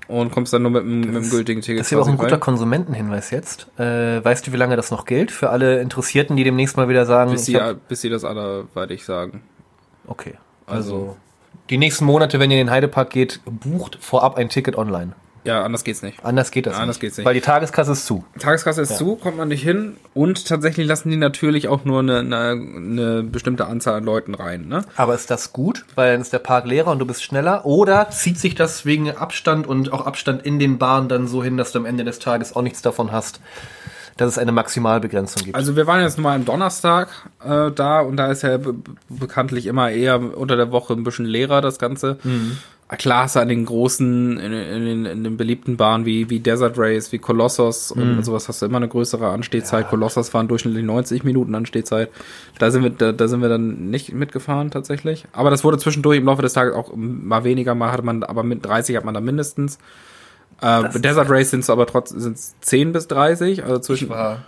und kommst dann nur mit, dem- mit dem gültigen Ticket. Das ist ja auch ein quasi guter rein. Konsumentenhinweis jetzt. Äh, weißt du, wie lange das noch gilt? Für alle Interessierten, die demnächst mal wieder sagen, bis sie, bis sie das anderweitig sagen. okay. Also die nächsten Monate, wenn ihr in den Heidepark geht, bucht vorab ein Ticket online. Ja, anders geht's nicht. Anders geht das Anders nicht. geht's nicht. Weil die Tageskasse ist zu. Tageskasse ist Ja. zu, kommt man nicht hin und tatsächlich lassen die natürlich auch nur eine, eine, eine bestimmte Anzahl an Leuten rein. Ne? Aber ist das gut, weil dann ist der Park leerer und du bist schneller? Oder zieht sich das wegen Abstand und auch Abstand in den Bahnen dann so hin, dass du am Ende des Tages auch nichts davon hast, dass es eine Maximalbegrenzung gibt? Also wir waren jetzt mal am Donnerstag äh, da und da ist ja be bekanntlich immer eher unter der Woche ein bisschen leerer das Ganze. Klar hast du an den großen, in, in, den, in den beliebten Bahnen wie, wie Desert Race, wie Colossus und sowas hast du immer eine größere Anstehzeit. Colossus waren durchschnittlich 90 Minuten Anstehzeit. Da sind wir, da, da sind wir dann nicht mitgefahren tatsächlich. Aber das wurde zwischendurch im Laufe des Tages auch mal weniger, mal hatte man, aber mit 30 hat man da mindestens. Äh, bei Desert Race sind es aber trotzdem sind's 10 bis 30, also zwischen. Ich war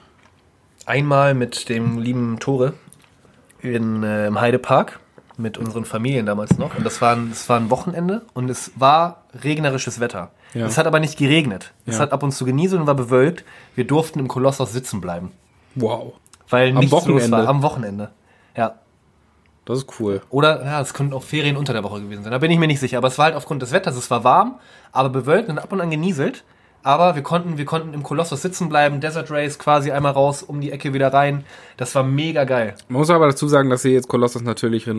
einmal mit dem lieben Tore in, äh, im Heidepark mit unseren Familien damals noch. Und das war, ein, das war ein Wochenende und es war regnerisches Wetter. Ja. Es hat aber nicht geregnet. Es Ja. hat ab und zu genieselt und war bewölkt. Wir durften im Kolossos sitzen bleiben. Wow. Weil Am nichts los Wochenende? war. Am Wochenende. Ja. Das ist cool. Oder, ja, es könnten auch Ferien unter der Woche gewesen sein. Da bin ich mir nicht sicher. Aber es war halt aufgrund des Wetters. Es war warm, aber bewölkt und ab und an genieselt. Aber wir konnten, wir konnten im Kolossos sitzen bleiben. Desert Race quasi einmal raus, um die Ecke wieder rein. Das war mega geil. Man muss aber dazu sagen, dass sie jetzt Colossus natürlich äh,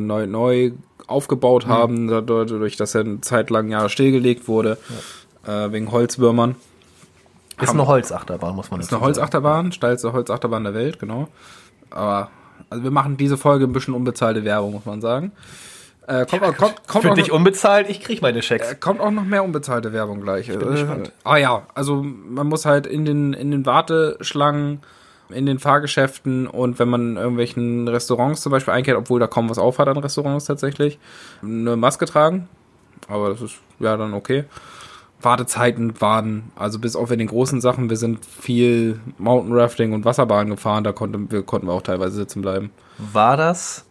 neu, neu aufgebaut haben, dadurch, dass er eine Zeit lang ja stillgelegt wurde, äh, wegen Holzwürmern. Ist eine Holzachterbahn, muss man Ist eine Holzachterbahn, steilste Holzachterbahn der Welt, genau. Aber also wir machen diese Folge ein bisschen unbezahlte Werbung, muss man sagen. Äh, kommt, auch- kommt, kommt, Für dich noch, unbezahlt, ich krieg meine Schecks. äh, kommt auch noch mehr unbezahlte Werbung gleich. bin äh, gespannt. ah ja, also man muss halt in den, in den Warteschlangen, in den Fahrgeschäften und wenn man in irgendwelchen Restaurants zum Beispiel einkehrt, obwohl da kaum was auf hat an Restaurants tatsächlich, eine Maske tragen. Aber das ist ja dann okay. Wartezeiten waren, also bis auf in den großen Sachen, wir sind viel Mountain Rafting und Wasserbahn gefahren, da konnten wir, konnten wir auch teilweise sitzen bleiben. War das,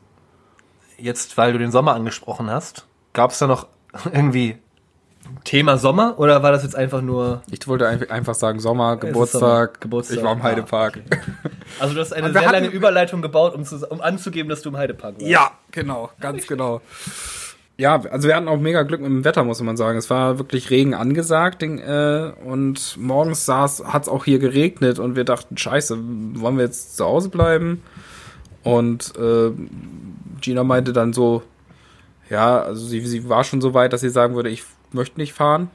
jetzt weil du den Sommer angesprochen hast, gab es da noch irgendwie Thema Sommer oder war das jetzt einfach nur... Ich wollte einfach, sagen, Sommer, Geburtstag, Sommer, Geburtstag. ich war im Ah, Heidepark. Also du hast eine sehr lange Überleitung gebaut, um, zu, um anzugeben, dass du im Heidepark warst. Ja, genau, ganz genau. Ja, also wir hatten auch mega Glück mit dem Wetter, muss man sagen. Es war wirklich Regen angesagt äh, und morgens hat es auch hier geregnet und wir dachten, scheiße, wollen wir jetzt zu Hause bleiben? Und äh, Gina meinte dann so, ja, also sie, sie war schon so weit, dass sie sagen würde, ich möchte nicht fahren.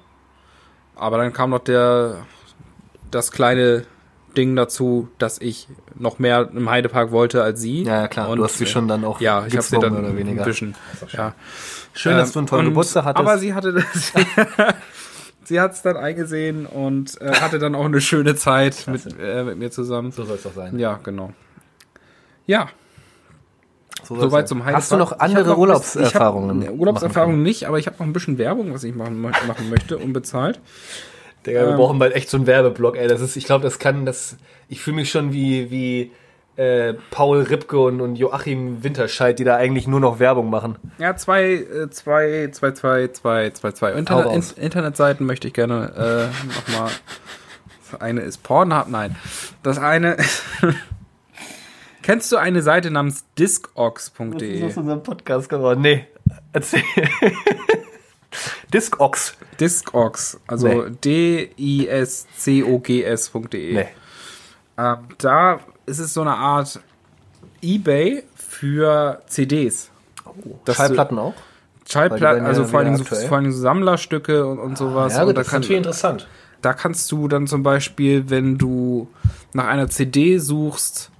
Aber dann kam noch der, das kleine Ding dazu, dass ich noch mehr im Heidepark wollte als sie. Ja, ja, klar. Und, du hast sie schon dann auch ja, ich habe sie dann oder weniger. ein bisschen. Ja. Schön, dass du einen tollen Ähm, und- Geburtstag hattest. Aber sie hatte das. sie hat es dann eingesehen und äh, hatte dann auch eine schöne Zeit mit, äh, mit mir zusammen. so soll es doch sein. Ja, genau. Ja, So soweit zum Heidepark. Hast du noch andere noch Urlaubserfahrungen? Hab, Urlaubserfahrungen nicht, aber ich habe noch ein bisschen Werbung, was ich machen, machen möchte, unbezahlt. Digga, wir Ähm. brauchen bald echt so einen Werbeblock, ey. Das ist, ich glaube, das kann, das, ich fühle mich schon wie, wie, äh, Paul Ripke und, und Joachim Winterscheid, die da eigentlich nur noch Werbung machen. Ja, zwei, äh, zwei, zwei, zwei, zwei, zwei, zwei. Internet, in, Internetseiten möchte ich gerne äh, nochmal. Das eine ist Pornhub, nein. Das eine. Kennst du eine Seite namens discogs.de? unserem Podcast geworden. Nee, erzähl. Discogs. Discogs, also Nee. D-I-S-C-O-G-S.de. Nee. Ähm, da ist es so eine Art Ebay für CDs. Du- Schallplatten auch? Schallplatten, ja also vor allen, Dingen so, vor allen Dingen so Sammlerstücke und, und sowas. Ja, gut, und da, das ist kann, natürlich interessant. da kannst du dann zum Beispiel, wenn du nach einer CD suchst,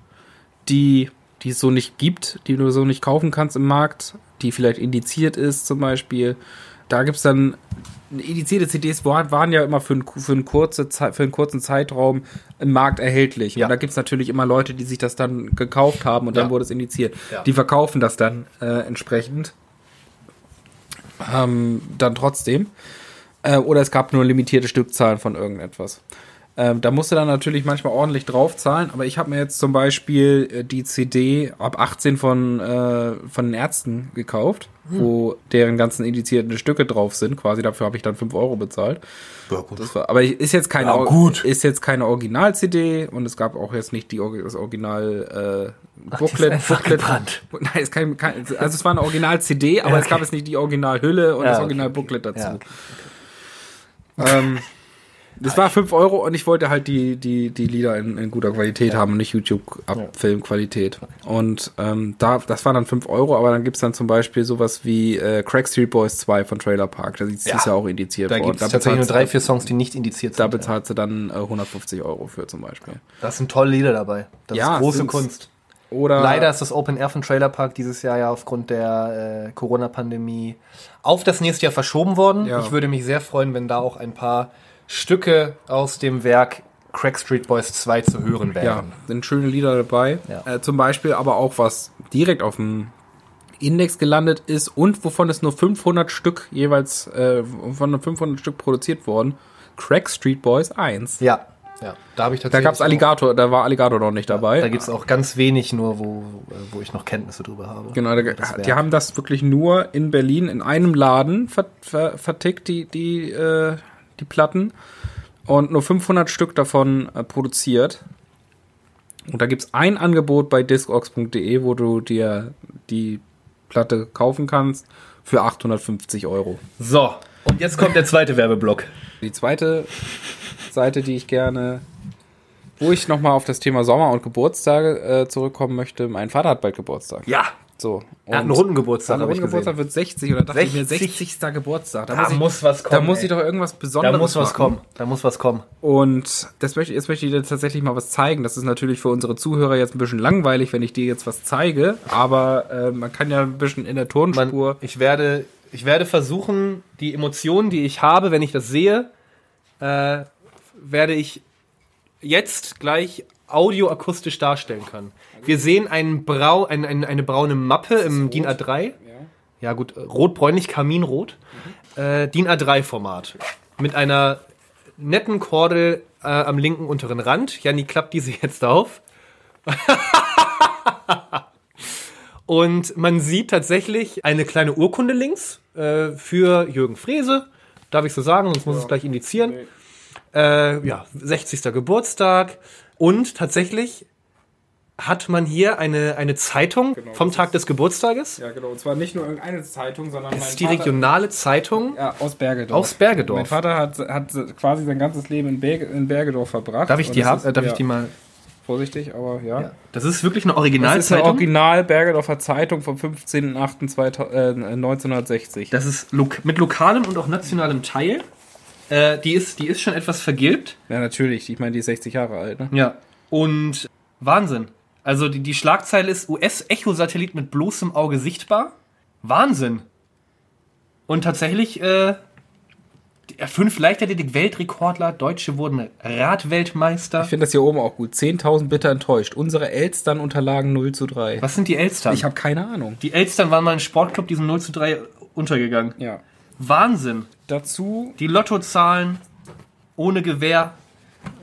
die, die es so nicht gibt, die du so nicht kaufen kannst im Markt, die vielleicht indiziert ist zum Beispiel, da gibt's dann indizierte CDs waren, ja immer für, ein, für, eine kurze für einen kurzen Zeitraum im Markt erhältlich. Ja. Und da gibt's natürlich immer Leute, die sich das dann gekauft haben und dann Ja. wurde es indiziert. Ja. Die verkaufen das dann äh, entsprechend. Ähm, dann trotzdem. Äh, oder es gab nur limitierte Stückzahlen von irgendetwas. Ähm, da musst du dann natürlich manchmal ordentlich draufzahlen, aber ich habe mir jetzt zum Beispiel äh, die CD ab 18 von, äh, von den Ärzten gekauft, wo deren ganzen indizierten Stücke drauf sind. Quasi dafür habe ich dann 5 Euro bezahlt. Ja, gut. War, aber ist jetzt keine, Ja, Or- gut. ist jetzt keine Original-CD und es gab auch jetzt nicht die, das Original äh, Booklet. einfach Booklet. Nein, es, kein, kein, also es war eine Original-CD, aber Ja, es gab okay. jetzt nicht die Original-Hülle und Ja, das okay, Original-Booklet dazu. Ja, okay. Ähm, das war 5 Euro und ich wollte halt die, die, die Lieder in, in guter Qualität haben und nicht YouTube-Film-Qualität. Und ähm, da, das waren dann 5 Euro, aber dann gibt's dann zum Beispiel sowas wie äh, Crack Street Boys 2 von Trailer Park. Das ist, Ja. ist ja auch indiziert Da worden. gibt es tatsächlich nur drei, vier Songs, die nicht indiziert Da sind. bezahlst du dann äh, 150 Euro für zum Beispiel. Da sind tolle Lieder dabei. Das Ja, ist große. Kunst. Oder Leider ist das Open Air von Trailer Park dieses Jahr ja aufgrund der äh, Corona-Pandemie auf das nächste Jahr verschoben worden. Ja. Ich würde mich sehr freuen, wenn da auch ein paar Stücke aus dem Werk Crack Street Boys 2 zu hören wären. Ja, sind schöne Lieder dabei. Ja. Äh, zum Beispiel aber auch was direkt auf dem Index gelandet ist und wovon es nur 500 Stück jeweils, äh, von 500 Stück produziert worden. Crack Street Boys 1. Ja, ja. Da habe ich Da tatsächlich. gab's Alligator, da war Alligator noch nicht dabei. Da gibt es auch ganz wenig nur, wo, wo ich noch Kenntnisse drüber habe. Genau, da, die haben das wirklich nur in Berlin in einem Laden ver, ver, vertickt, die, die, äh, die Platten. Und nur 500 Stück davon äh, produziert. Und da gibt's ein Angebot bei discogs.de, wo du dir die Platte kaufen kannst für 850 Euro. So, und jetzt kommt der zweite Werbeblock. Die zweite Seite, die ich gerne, wo ich nochmal auf das Thema Sommer und Geburtstage äh, zurückkommen möchte. Mein Vater hat bald Geburtstag. Ja, So. er hat einen und- runden Geburtstag, habe ich Geburtstag wird 60 oder dachte ich mir 60. 60. Geburtstag. Da, Da muss ich, muss was da kommen. muss ey. ich doch irgendwas Da Besonderes muss was machen. kommen. Da muss was kommen. Und das möchte, jetzt möchte ich dir tatsächlich mal was zeigen. Das ist natürlich für unsere Zuhörer jetzt ein bisschen langweilig, wenn ich dir jetzt was zeige. Aber äh, man kann ja ein bisschen in der Man, Tonspur. ich, werde, ich werde versuchen, die Emotionen, die ich habe, wenn ich das sehe, äh, werde ich jetzt gleich audioakustisch darstellen können. Wir sehen einen Brau, ein, ein, eine braune Mappe im DIN A3. Ja gut, äh, rot-bräunlich, kaminrot. Äh, DIN A3-Format. Mit einer netten Kordel äh, am linken unteren Rand. Janni klappt diese jetzt auf. Und man sieht tatsächlich eine kleine Urkunde links äh, für Jürgen Frese. Darf ich so sagen, sonst muss es gleich indizieren. Äh, ja, 60. Geburtstag. Und tatsächlich hat man hier eine, eine Zeitung vom das Tag des Geburtstages. Ja, genau. Und zwar nicht nur irgendeine Zeitung, sondern Das ist die regionale Zeitung ja, aus Bergedorf. aus Bergedorf. Mein Vater hat, hat quasi sein ganzes Leben in, Berge, in Bergedorf verbracht. Darf ich die haben? ist- Äh, darf ja, ich die mal? Vorsichtig, aber ja. Ja. Das ist wirklich eine Das ist eine Originalzeitung. Original Bergedorfer Zeitung vom 15.08.1960. Das ist lo mit lokalem und auch nationalem Teil. Äh, die, ist, die ist schon etwas vergilbt. Ja, natürlich. Ich meine, die ist 60 Jahre alt, ne? Ja. Und Wahnsinn. Also die, die Schlagzeile ist US-Echo-Satellit mit bloßem Auge sichtbar. Wahnsinn. Und tatsächlich, äh, fünf Leichtathletik-Weltrekordler, Deutsche wurden Radweltmeister. Ich finde das hier oben auch gut. 10.000 bitter enttäuscht. Unsere Elstern unterlagen 0 zu 3. Was sind die Elstern? Ich habe keine Ahnung. die Elstern waren mal ein Sportclub, die sind 0 zu 3 untergegangen. Ja. Wahnsinn. Dazu, Die Lottozahlen ohne Gewehr.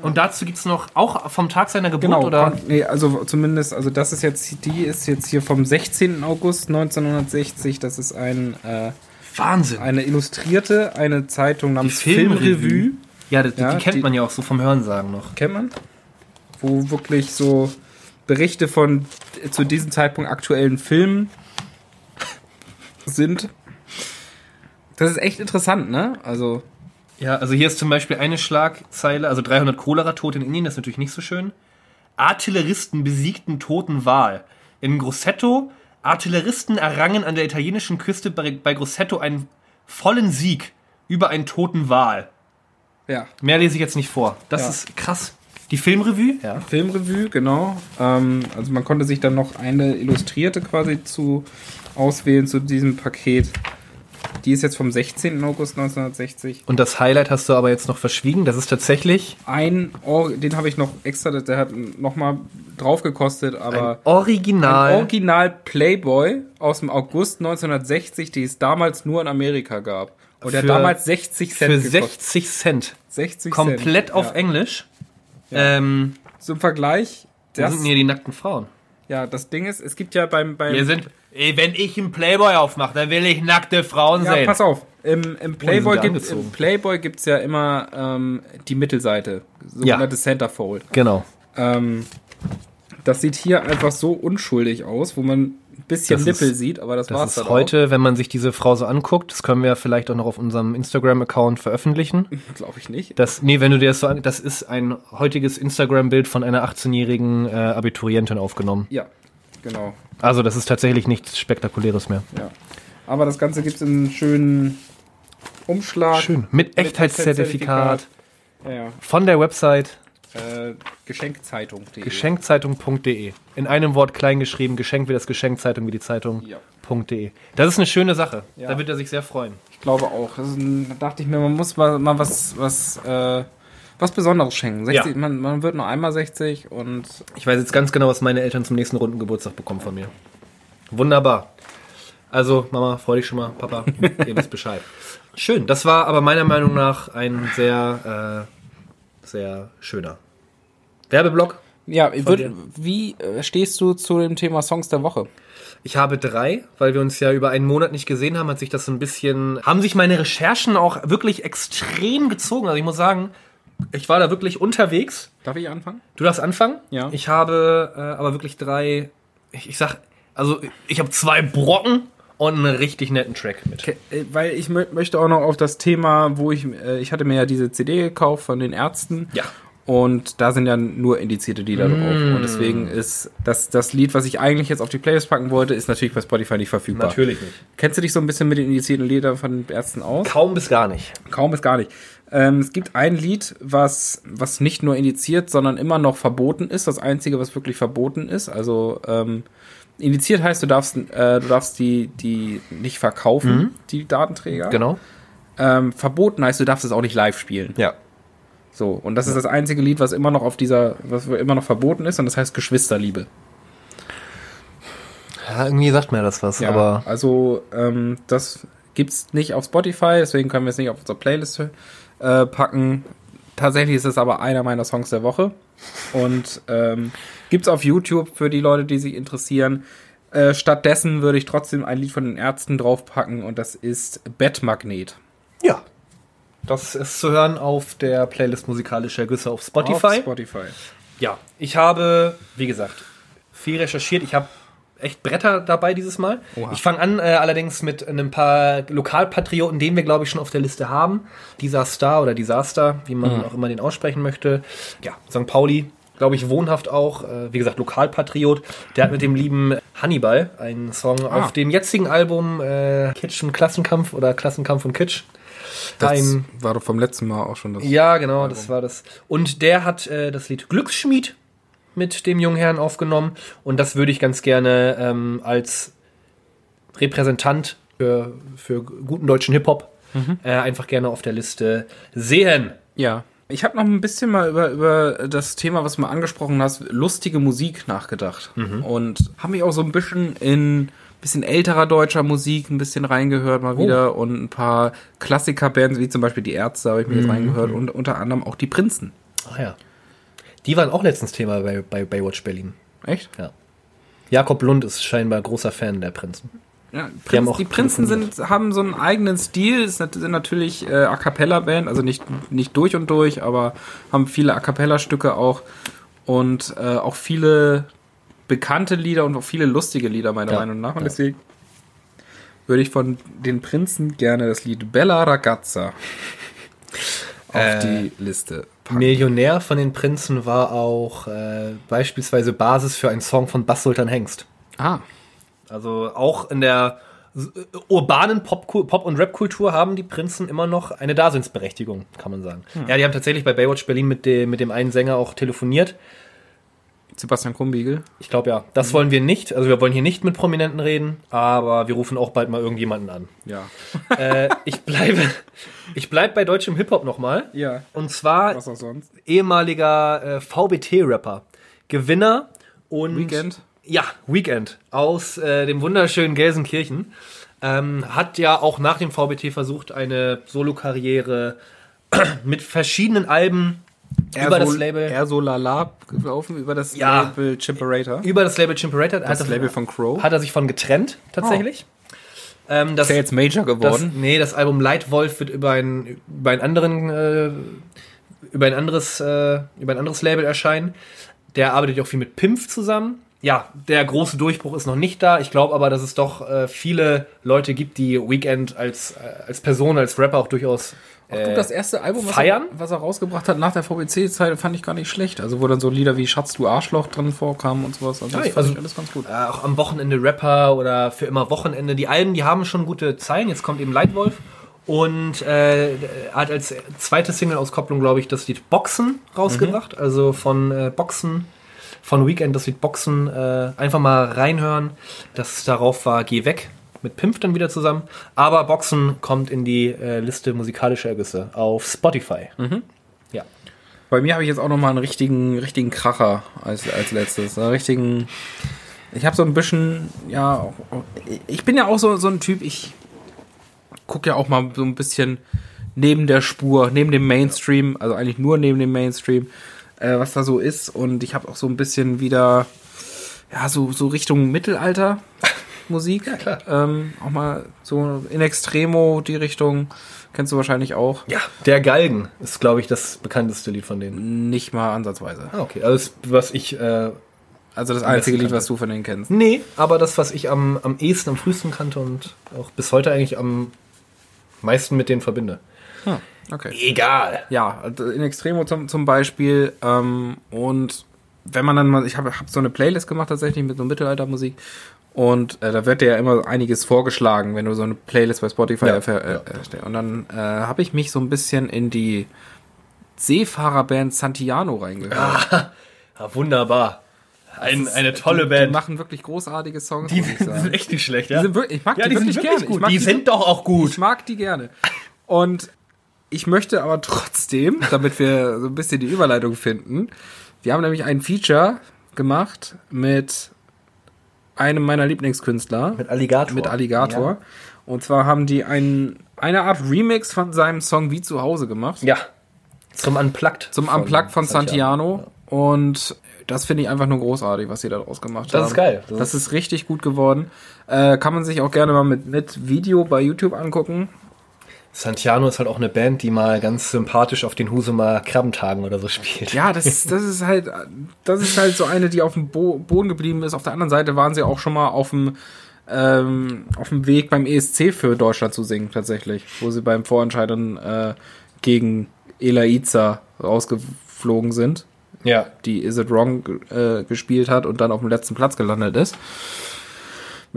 Und dazu gibt es noch, auch vom Tag seiner Geburt, Genau, oder? nee, also zumindest, also das ist jetzt, die ist jetzt hier vom 16. August 1960. Das ist ein, äh, Wahnsinn. eine illustrierte, eine Zeitung Die namens Filmrevue. Filmrevue. Ja, die, Ja, die kennt die- man ja auch so vom Hörensagen noch. Kennt man? Wo wirklich so Berichte von äh, zu diesem Zeitpunkt aktuellen Filmen sind. Das ist echt interessant, ne? Also, Ja, also hier ist zum Beispiel eine Schlagzeile, also 300 Cholera-Tote in Indien, das ist natürlich nicht so schön. Artilleristen besiegten toten Wal. In Grosseto, Artilleristen errangen an der italienischen Küste bei, bei Grosseto einen vollen Sieg über einen toten Wal. ja. Mehr lese ich jetzt nicht vor. Das Ja. ist krass. Die Filmrevue? Ja. Filmrevue, genau. Ähm, also man konnte sich dann noch eine Illustrierte quasi zu auswählen zu diesem Paket. Die ist jetzt vom 16. August 1960. Und das Highlight hast du aber jetzt noch verschwiegen. Das ist tatsächlich Ein, Or den habe ich noch extra, der hat nochmal drauf gekostet, aber ein Original. ein Original Playboy aus dem August 1960, die es damals nur in Amerika gab. Und der Für- damals 60 Cent für gekostet. 60 Cent. 60 Komplett Cent. auf ja. Englisch. Ähm, Zum Vergleich, das, sind hier die nackten Frauen? Ja, das Ding ist, es gibt ja beim, beim Wir sind, ey, wenn ich einen Playboy aufmache, dann will ich nackte Frauen Ja, sehen. pass auf. Im, im Playboy ja gibt im Playboy gibt's ja immer ähm, die Mittelseite, sogenannte Centerfold. Genau. Ähm, das sieht hier einfach so unschuldig aus, wo man bisschen Das Nippel ist- sieht, aber das, Das war's ist dann heute, wenn man sich diese Frau so anguckt, das können wir vielleicht auch noch auf unserem Instagram-Account veröffentlichen. auch. Glaube ich nicht. Das, nee, wenn du dir das so an, das ist ein heutiges Instagram-Bild von einer 18-jährigen äh, Abiturientin aufgenommen. Ja, genau. Also das ist tatsächlich nichts Spektakuläres mehr. Ja. Aber das Ganze gibt's in einem schönen Umschlag. Schön. Mit Echtheitszertifikat Ja, ja. von der Website Äh, Geschenkzeitung.de. geschenkzeitung.de. In einem Wort klein geschrieben, Geschenk wie das Geschenkzeitung wie die Zeitung. Ja. .de. Das ist eine schöne Sache. Ja. Da wird er sich sehr freuen. Ich glaube auch. Ein, da dachte ich mir, man muss mal, mal was, was, äh, was Besonderes schenken. 60, Ja. man, man wird nur einmal 60 und Ich weiß jetzt ganz genau, was meine Eltern zum nächsten runden Geburtstag bekommen von mir. Wunderbar. Also, Mama, freu dich schon mal. Papa, ihr wisst Bescheid. Schön. Das war aber meiner Meinung nach ein sehr, äh, sehr schöner Werbeblock. Ja, würd, wie äh, stehst du zu dem Thema Songs der Woche? Ich habe drei, weil wir uns ja über einen Monat nicht gesehen haben, hat sich das ein bisschen, haben sich meine Recherchen auch wirklich extrem gezogen. Also ich muss sagen, ich war da wirklich unterwegs. Darf ich anfangen? Du darfst anfangen? Ja. Ich habe äh, aber wirklich drei, ich, ich sag, also ich habe zwei Brocken und einen richtig netten Track mit. Okay, äh, weil ich mö möchte auch noch auf das Thema, wo ich, äh, ich hatte mir ja diese CD gekauft von den Ärzten. Ja. Und da sind ja nur indizierte Lieder drauf. Mm. Und deswegen ist das, das Lied, was ich eigentlich jetzt auf die Playlist packen wollte, ist natürlich bei Spotify nicht verfügbar. Natürlich nicht. Kennst du dich so ein bisschen mit den indizierten Liedern von den Ärzten aus? Kaum bis gar nicht. Kaum bis gar nicht. Ähm, es gibt ein Lied, was, was nicht nur indiziert, sondern immer noch verboten ist. Das einzige, was wirklich verboten ist. Also ähm, indiziert heißt, du darfst, äh, du darfst die, die nicht verkaufen, die Datenträger. Genau. Ähm, verboten heißt, du darfst es auch nicht live spielen. Ja. So, und das ist das einzige Lied, was immer noch auf dieser, was immer noch verboten ist, und das heißt Geschwisterliebe. ja irgendwie sagt mir das was, Ja, aber also ähm, das gibt's nicht auf Spotify, deswegen können wir es nicht auf unsere Playlist äh, packen. Tatsächlich ist es aber einer meiner Songs der Woche und ähm, gibt's auf YouTube für die Leute, die sich interessieren. Äh, stattdessen würde ich trotzdem ein Lied von den Ärzten draufpacken und das ist Bettmagnet. ja. Das ist zu hören auf der Playlist musikalischer Güsse auf Spotify. Auf Spotify. Ja, ich habe, wie gesagt, viel recherchiert. Ich habe echt Bretter dabei dieses Mal. Oha. Ich fange an äh, allerdings mit einem paar Lokalpatrioten, den wir, glaube ich, schon auf der Liste haben. Dieser Star oder Disaster, wie man auch immer den aussprechen möchte. Ja, St. Pauli, glaube ich, wohnhaft auch. Äh, wie gesagt, Lokalpatriot. Der hat mit dem lieben Hannibal einen Song auf dem jetzigen Album äh, Kitsch und Klassenkampf oder Klassenkampf und Kitsch. Das ein war doch vom letzten Mal auch schon das. ja, genau, das war das. Und der hat äh, das Lied Glücksschmied mit dem jungen Herrn aufgenommen. Und das würde ich ganz gerne ähm, als Repräsentant für, für guten deutschen Hip-Hop äh, einfach gerne auf der Liste sehen. Ja. Ich habe noch ein bisschen mal über, über das Thema, was du mal angesprochen hast, lustige Musik nachgedacht. Und habe mich auch so ein bisschen in bisschen älterer deutscher Musik ein bisschen reingehört mal wieder und ein paar Klassikerbands, wie zum Beispiel die Ärzte, habe ich mir jetzt reingehört und unter anderem auch die Prinzen. Ach ja. Die waren auch letztens Thema bei, bei Baywatch Berlin. Echt? Ja. Jakob Lund ist scheinbar großer Fan der Prinzen. Ja, Die Prinz, auch die Prinzen sind, haben so einen eigenen Stil, sind natürlich äh, A Cappella-Band, also nicht, nicht durch und durch, aber haben viele A Cappella-Stücke auch und äh, auch viele bekannte Lieder und auch viele lustige Lieder, meiner Ja, Meinung nach. Und ja. deswegen würde ich von den Prinzen gerne das Lied Bella Ragazza auf Äh, die Liste packen. Millionär von den Prinzen war auch äh, beispielsweise Basis für einen Song von Bass Sultan Hengst. Ah, Also auch in der äh, urbanen Pop- Pop- und Rap-Kultur haben die Prinzen immer noch eine Daseinsberechtigung, kann man sagen. Ja, die haben tatsächlich bei Baywatch Berlin mit dem, mit dem einen Sänger auch telefoniert. Sebastian Krumbiegel. Ich glaube ja, das wollen wir nicht. Also wir wollen hier nicht mit Prominenten reden, aber wir rufen auch bald mal irgendjemanden an. Ja. äh, ich bleibe, ich bleib bei deutschem Hip-Hop nochmal. Ja. Und zwar Was auch sonst? ehemaliger äh, VBT-Rapper, Gewinner und Weekend. Ja, Weekend aus äh, dem wunderschönen Gelsenkirchen. Ähm, hat ja auch nach dem VBT versucht, eine Solokarriere mit verschiedenen Alben über das Label Er so lala gelaufen, über das Ja. Label Chimperator. über das Label Chimperator Das hat, Label von Crow. hat er sich von getrennt tatsächlich. Ähm, das, Ist er jetzt Major das, geworden? nee, das Album Lightwolf wird über ein über einen anderen äh, über ein anderes äh, über ein anderes Label erscheinen. Der arbeitet ja auch viel mit Pimpf zusammen. Ja, der große Durchbruch ist noch nicht da. Ich glaube aber, dass es doch äh, viele Leute gibt, die Weekend als äh, als Person, als Rapper auch durchaus Ach, äh, du, das erste Album, was feiern? Er, was er rausgebracht hat nach der VBC-Zeit, fand ich gar nicht schlecht. Also, wo dann so Lieder wie Schatz, du Arschloch drin vorkamen und sowas. Also, Ja, fand also- ich alles ganz gut. äh, auch am Wochenende Rapper oder für immer Wochenende. Die Alben, die haben schon gute Zeilen. Jetzt kommt eben Lightwolf. Und äh, er hat als zweite Single-Auskopplung, glaube ich, das Lied Boxen rausgebracht. Also von äh, Boxen, von Weekend das Lied Boxen. Äh, einfach mal reinhören. Das darauf war Geh weg. Mit Pimp dann wieder zusammen. Aber Boxen kommt in die äh, Liste musikalischer Ergüsse auf Spotify. Ja. Bei mir habe ich jetzt auch noch mal einen richtigen, richtigen Kracher als, als letztes. Einen richtigen. Ich habe so ein bisschen, ja, ich bin ja auch so, so ein Typ, ich gucke ja auch mal so ein bisschen neben der Spur, neben dem Mainstream, also eigentlich nur neben dem Mainstream, äh, was da so ist. Und ich habe auch so ein bisschen wieder, ja, so, so Richtung Mittelalter Musik. klar. Ähm, auch mal so in Extremo die Richtung. Kennst du wahrscheinlich auch. Ja. Der Galgen ist, glaube ich, das bekannteste Lied von denen. Nicht mal ansatzweise. Ah, okay. Also das, was ich äh, Also das einzige Lied, was du von denen kennst. Nee, aber das, was ich am, am ehesten, am frühesten kannte und auch bis heute eigentlich am meisten mit denen verbinde. Hm, okay. Egal. Ja, also in Extremo zum, zum Beispiel. Ähm, und wenn man dann mal, ich habe hab so eine Playlist gemacht tatsächlich mit so Mittelaltermusik. Und äh, da wird dir ja immer einiges vorgeschlagen, wenn du so eine Playlist bei Spotify Ja, erfähr- äh, ja. erstellst. Und dann äh, habe ich mich so ein bisschen in die Seefahrerband Santiano reingehört. Ja, wunderbar. Ein, eine tolle die, Band. Die machen wirklich großartige Songs. Die sind, sagen. echt nicht schlecht, Die ja? sind wirklich, ich mag ja, die, die sind wirklich wirklich gerne. Mag Die sind doch auch gut. Ich mag die gerne. Und ich möchte aber trotzdem, damit wir so ein bisschen die Überleitung finden, die haben nämlich ein Feature gemacht mit einem meiner Lieblingskünstler, Mit Alligator. mit Alligator. Und zwar haben die ein, eine Art Remix von seinem Song Wie zu Hause gemacht. Ja. Zum Unplugged. Zum Unplugged von Santiano. Und das finde ich einfach nur großartig, was sie daraus gemacht Das haben. ist geil. Das, Das ist richtig gut geworden. Äh, kann man sich auch gerne mal mit, mit Video bei YouTube angucken. Santiano ist halt auch eine Band, die mal ganz sympathisch auf den Husumer Krabbentagen oder so spielt. Ja, das, das ist halt, das ist halt so eine, die auf dem Bo Boden geblieben ist. Auf der anderen Seite waren sie auch schon mal auf dem, ähm, auf dem Weg beim ESC für Deutschland zu singen, tatsächlich. Wo sie beim Vorentscheidern äh, gegen Elaiza rausgeflogen sind, Ja. die Is It Wrong äh, gespielt hat und dann auf dem letzten Platz gelandet ist.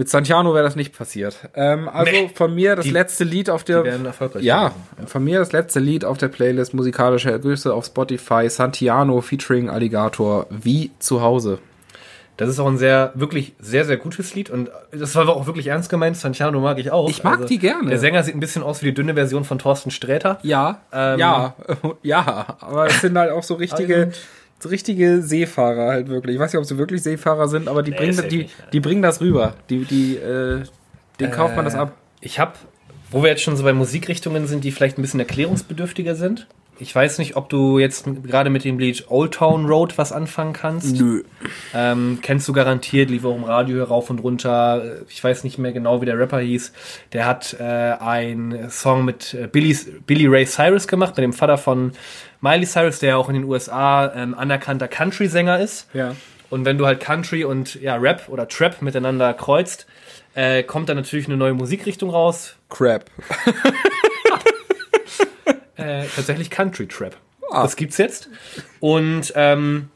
Mit Santiano wäre das nicht passiert. Ähm, also Nee. von mir das Die- letzte Lied auf der Die werden erfolgreich. ja, von mir das letzte Lied auf der Playlist musikalische Ergüsse auf Spotify Santiano featuring Alligator wie zu Hause. Das ist auch ein sehr, wirklich sehr, sehr gutes Lied und das war auch wirklich ernst gemeint. Santiano mag ich auch. Also Ich mag die gerne. Der Sänger sieht ein bisschen aus wie die dünne Version von Thorsten Sträter. Ja, Ähm, ja, ja, aber es sind halt auch so richtige richtige Seefahrer halt wirklich. Ich weiß nicht, ob sie wirklich Seefahrer sind, aber die bringen safe die nicht, die bringen das rüber. Die die äh, den kauft man das ab. Ich habe, wo wir jetzt schon so bei Musikrichtungen sind, die vielleicht ein bisschen erklärungsbedürftiger sind. Ich weiß nicht, ob du jetzt gerade mit dem Lied Old Town Road was anfangen kannst. Nö. Ähm, kennst du garantiert, lief auch im Radio rauf und runter. Äh, Ich weiß nicht mehr genau, wie der Rapper hieß. Der hat äh, einen Song mit äh, Billy, Billy Ray Cyrus gemacht, mit dem Vater von Miley Cyrus, der auch in den USA ähm, anerkannter Country-Sänger ist. Ja. Und wenn du halt Country und ja, Rap oder Trap miteinander kreuzt, äh, kommt da natürlich eine neue Musikrichtung raus. Crap. Äh, tatsächlich Country Trap. Ah. Das gibt's jetzt. Und ähm,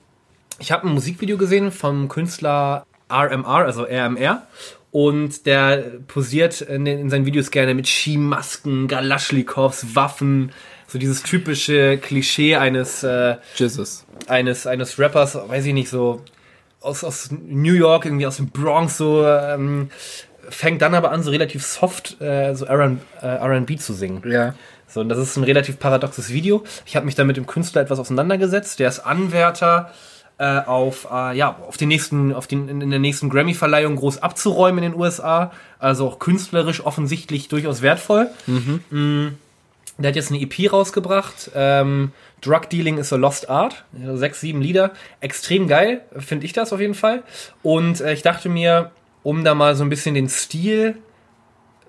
ich habe ein Musikvideo gesehen vom Künstler RMR, also RMR. Und der posiert in, den- in seinen Videos gerne mit Skimasken, Galaschnikows, Waffen. So dieses typische Klischee eines, äh, Jesus. eines, eines Rappers, weiß ich nicht, so aus, aus New York, irgendwie aus dem Bronx, so ähm, fängt dann aber an, so relativ soft äh, so R&B äh, zu singen. Ja. So, und das ist ein relativ paradoxes Video. Ich habe mich da mit dem Künstler etwas auseinandergesetzt. Der ist Anwärter äh, auf, äh, ja, auf den nächsten, auf den, in, der nächsten Grammy-Verleihung groß abzuräumen in den USA. Also auch künstlerisch offensichtlich durchaus wertvoll. Mm, Der hat jetzt eine EP rausgebracht. Ähm, Drug Dealing is a Lost Art. Sechs, sieben Lieder. Extrem geil, finde ich das auf jeden Fall. Und äh, ich dachte mir, um da mal so ein bisschen den Stil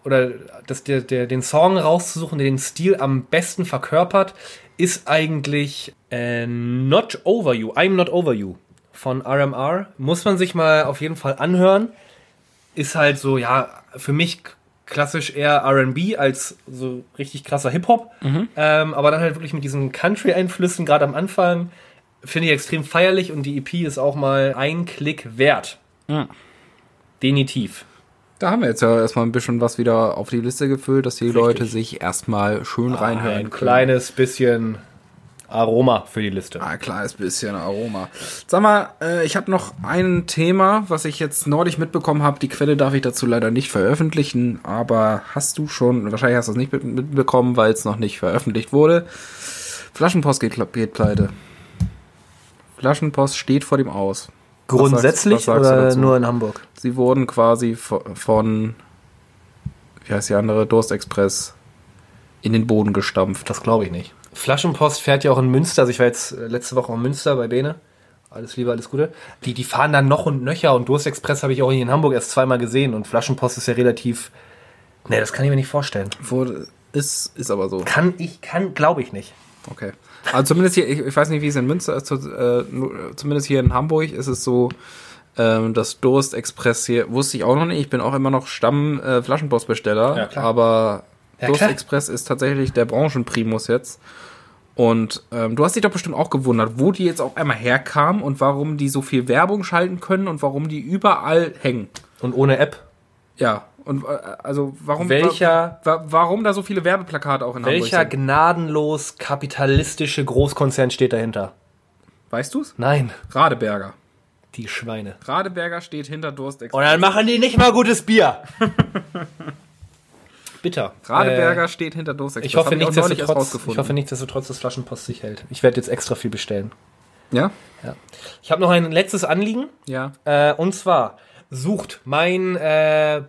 oder das, der, der, den Song rauszusuchen, der den Stil am besten verkörpert, ist eigentlich äh, Not Over You, I'm Not Over You von RMR. Muss man sich mal auf jeden Fall anhören. Ist halt so, ja, für mich klassisch eher RB als so richtig krasser Hip-Hop. Ähm, aber dann halt wirklich mit diesen Country-Einflüssen, gerade am Anfang, finde ich extrem feierlich und die EP ist auch mal ein Klick wert. Ja. Definitiv. Da haben wir jetzt ja erstmal ein bisschen was wieder auf die Liste gefüllt, dass die Leute sich erstmal schön reinhören. Ein können. kleines bisschen Aroma für die Liste. Ein kleines bisschen Aroma. Sag mal, äh, ich habe noch ein Thema, was ich jetzt neulich mitbekommen habe. Die Quelle darf ich dazu leider nicht veröffentlichen, aber hast du schon, wahrscheinlich hast du es nicht mit- mitbekommen, weil es noch nicht veröffentlicht wurde. Flaschenpost geht, geht pleite. Flaschenpost steht vor dem Aus. Grundsätzlich was sagst du oder dazu? nur in Hamburg? Sie wurden quasi vo- von, wie heißt die andere, Durstexpress in den Boden gestampft. Das glaube ich nicht. Flaschenpost fährt ja auch in Münster. Also ich war jetzt äh, letzte Woche in Münster bei denen. Alles Liebe, alles Gute. Die, die fahren dann noch und nöcher und Durstexpress habe ich auch hier in Hamburg erst zweimal gesehen und Flaschenpost ist ja relativ. Nee, das kann ich mir nicht vorstellen. Wurde, ist, ist aber so. Kann ich, kann, glaube ich nicht. Okay. Also zumindest hier, ich, ich weiß nicht, wie es in Münster ist, zu- äh, zumindest hier in Hamburg ist es so, ähm, das Durst Express hier, wusste ich auch noch nicht, ich bin auch immer noch Stamm äh, Ja, aber Ja, Durst klar. Express ist tatsächlich der Branchenprimus jetzt. Und ähm, du hast dich doch bestimmt auch gewundert, wo die jetzt auf einmal herkamen und warum die so viel Werbung schalten können und warum die überall hängen. Und ohne App. Ja, und äh, also warum Welcher- wa, wa, warum da so viele Werbeplakate auch in Welcher Hamburg sind? gnadenlos kapitalistische Großkonzern steht dahinter? Weißt du's? Nein, Radeberger. die Schweine. Radeberger steht hinter Durst Und dann machen die nicht mal gutes Bier. Bitter. Radeberger steht hinter Durst Ich hoffe, erst nichtsdestotrotz, rausgefunden. ich hoffe nichtsdestotrotz, dass Flaschenpost sich hält. Ich werde jetzt extra viel bestellen. Ja? Ich habe noch ein letztes Anliegen. Ja. Äh, und zwar sucht mein äh,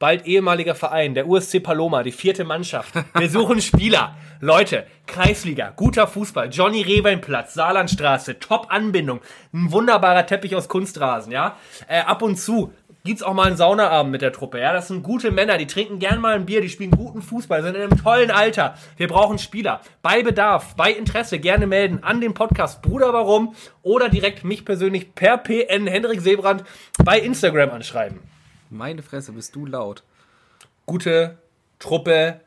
bald ehemaliger Verein, der USC Paloma, die vierte Mannschaft. Wir suchen Spieler. Leute, Kreisliga, guter Fußball, Johnny Rehweinplatz, Saarlandstraße, Top-Anbindung, ein wunderbarer Teppich aus Kunstrasen, ja. Äh, ab und zu gibt's auch mal einen Saunaabend mit der Truppe, ja. Das sind gute Männer, die trinken gern mal ein Bier, die spielen guten Fußball, sind in einem tollen Alter. Wir brauchen Spieler. Bei Bedarf, bei Interesse gerne melden an den Podcast Bruder Warum oder direkt mich persönlich per PN Hendrik Seebrand bei Instagram anschreiben. Meine Fresse, bist du laut. Gute Truppe,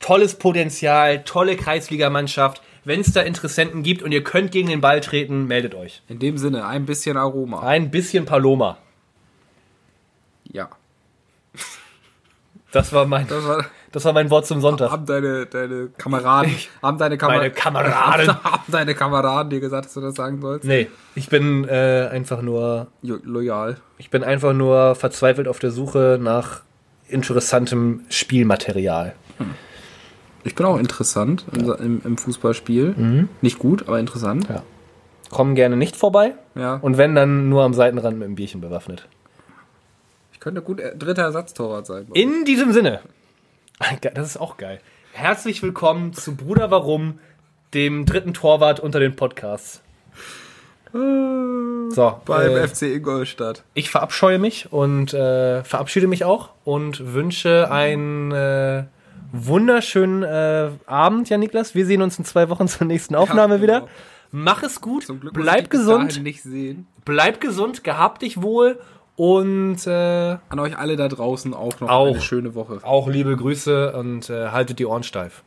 tolles Potenzial, tolle Kreisligamannschaft. Wenn es da Interessenten gibt und ihr könnt gegen den Ball treten, meldet euch. In dem Sinne, ein bisschen Aroma. Ein bisschen Paloma. Ja. Das war mein, Das war, das war mein Wort zum Sonntag. haben deine, deine Kameraden, haben deine, Kamera Meine Kameraden. haben deine Kameraden dir gesagt, dass du das sagen sollst? Nee, ich bin äh, einfach nur, Jo loyal. ich bin einfach nur verzweifelt auf der Suche nach interessantem Spielmaterial. Ich bin auch interessant im, im, im Fußballspiel. Nicht gut, aber interessant. Ja. Kommen gerne nicht vorbei Ja. und wenn dann nur am Seitenrand mit einem Bierchen bewaffnet. Könnte gut äh, dritter Ersatztorwart sein. In diesem Sinne, das ist auch geil. Herzlich willkommen zu Bruder Warum, dem dritten Torwart unter den Podcasts. So, Beim äh, FC Ingolstadt. ich verabscheue mich und äh, verabschiede mich auch und wünsche einen äh, wunderschönen äh, Abend, ja Niklas. Wir sehen uns in zwei Wochen zur nächsten Aufnahme genau. wieder. Mach es gut, bleib gesund, nicht sehen. bleib gesund, gehab dich wohl und äh, An euch alle da draußen auch noch Auch. eine schöne Woche. auch liebe Grüße und äh, haltet die Ohren steif.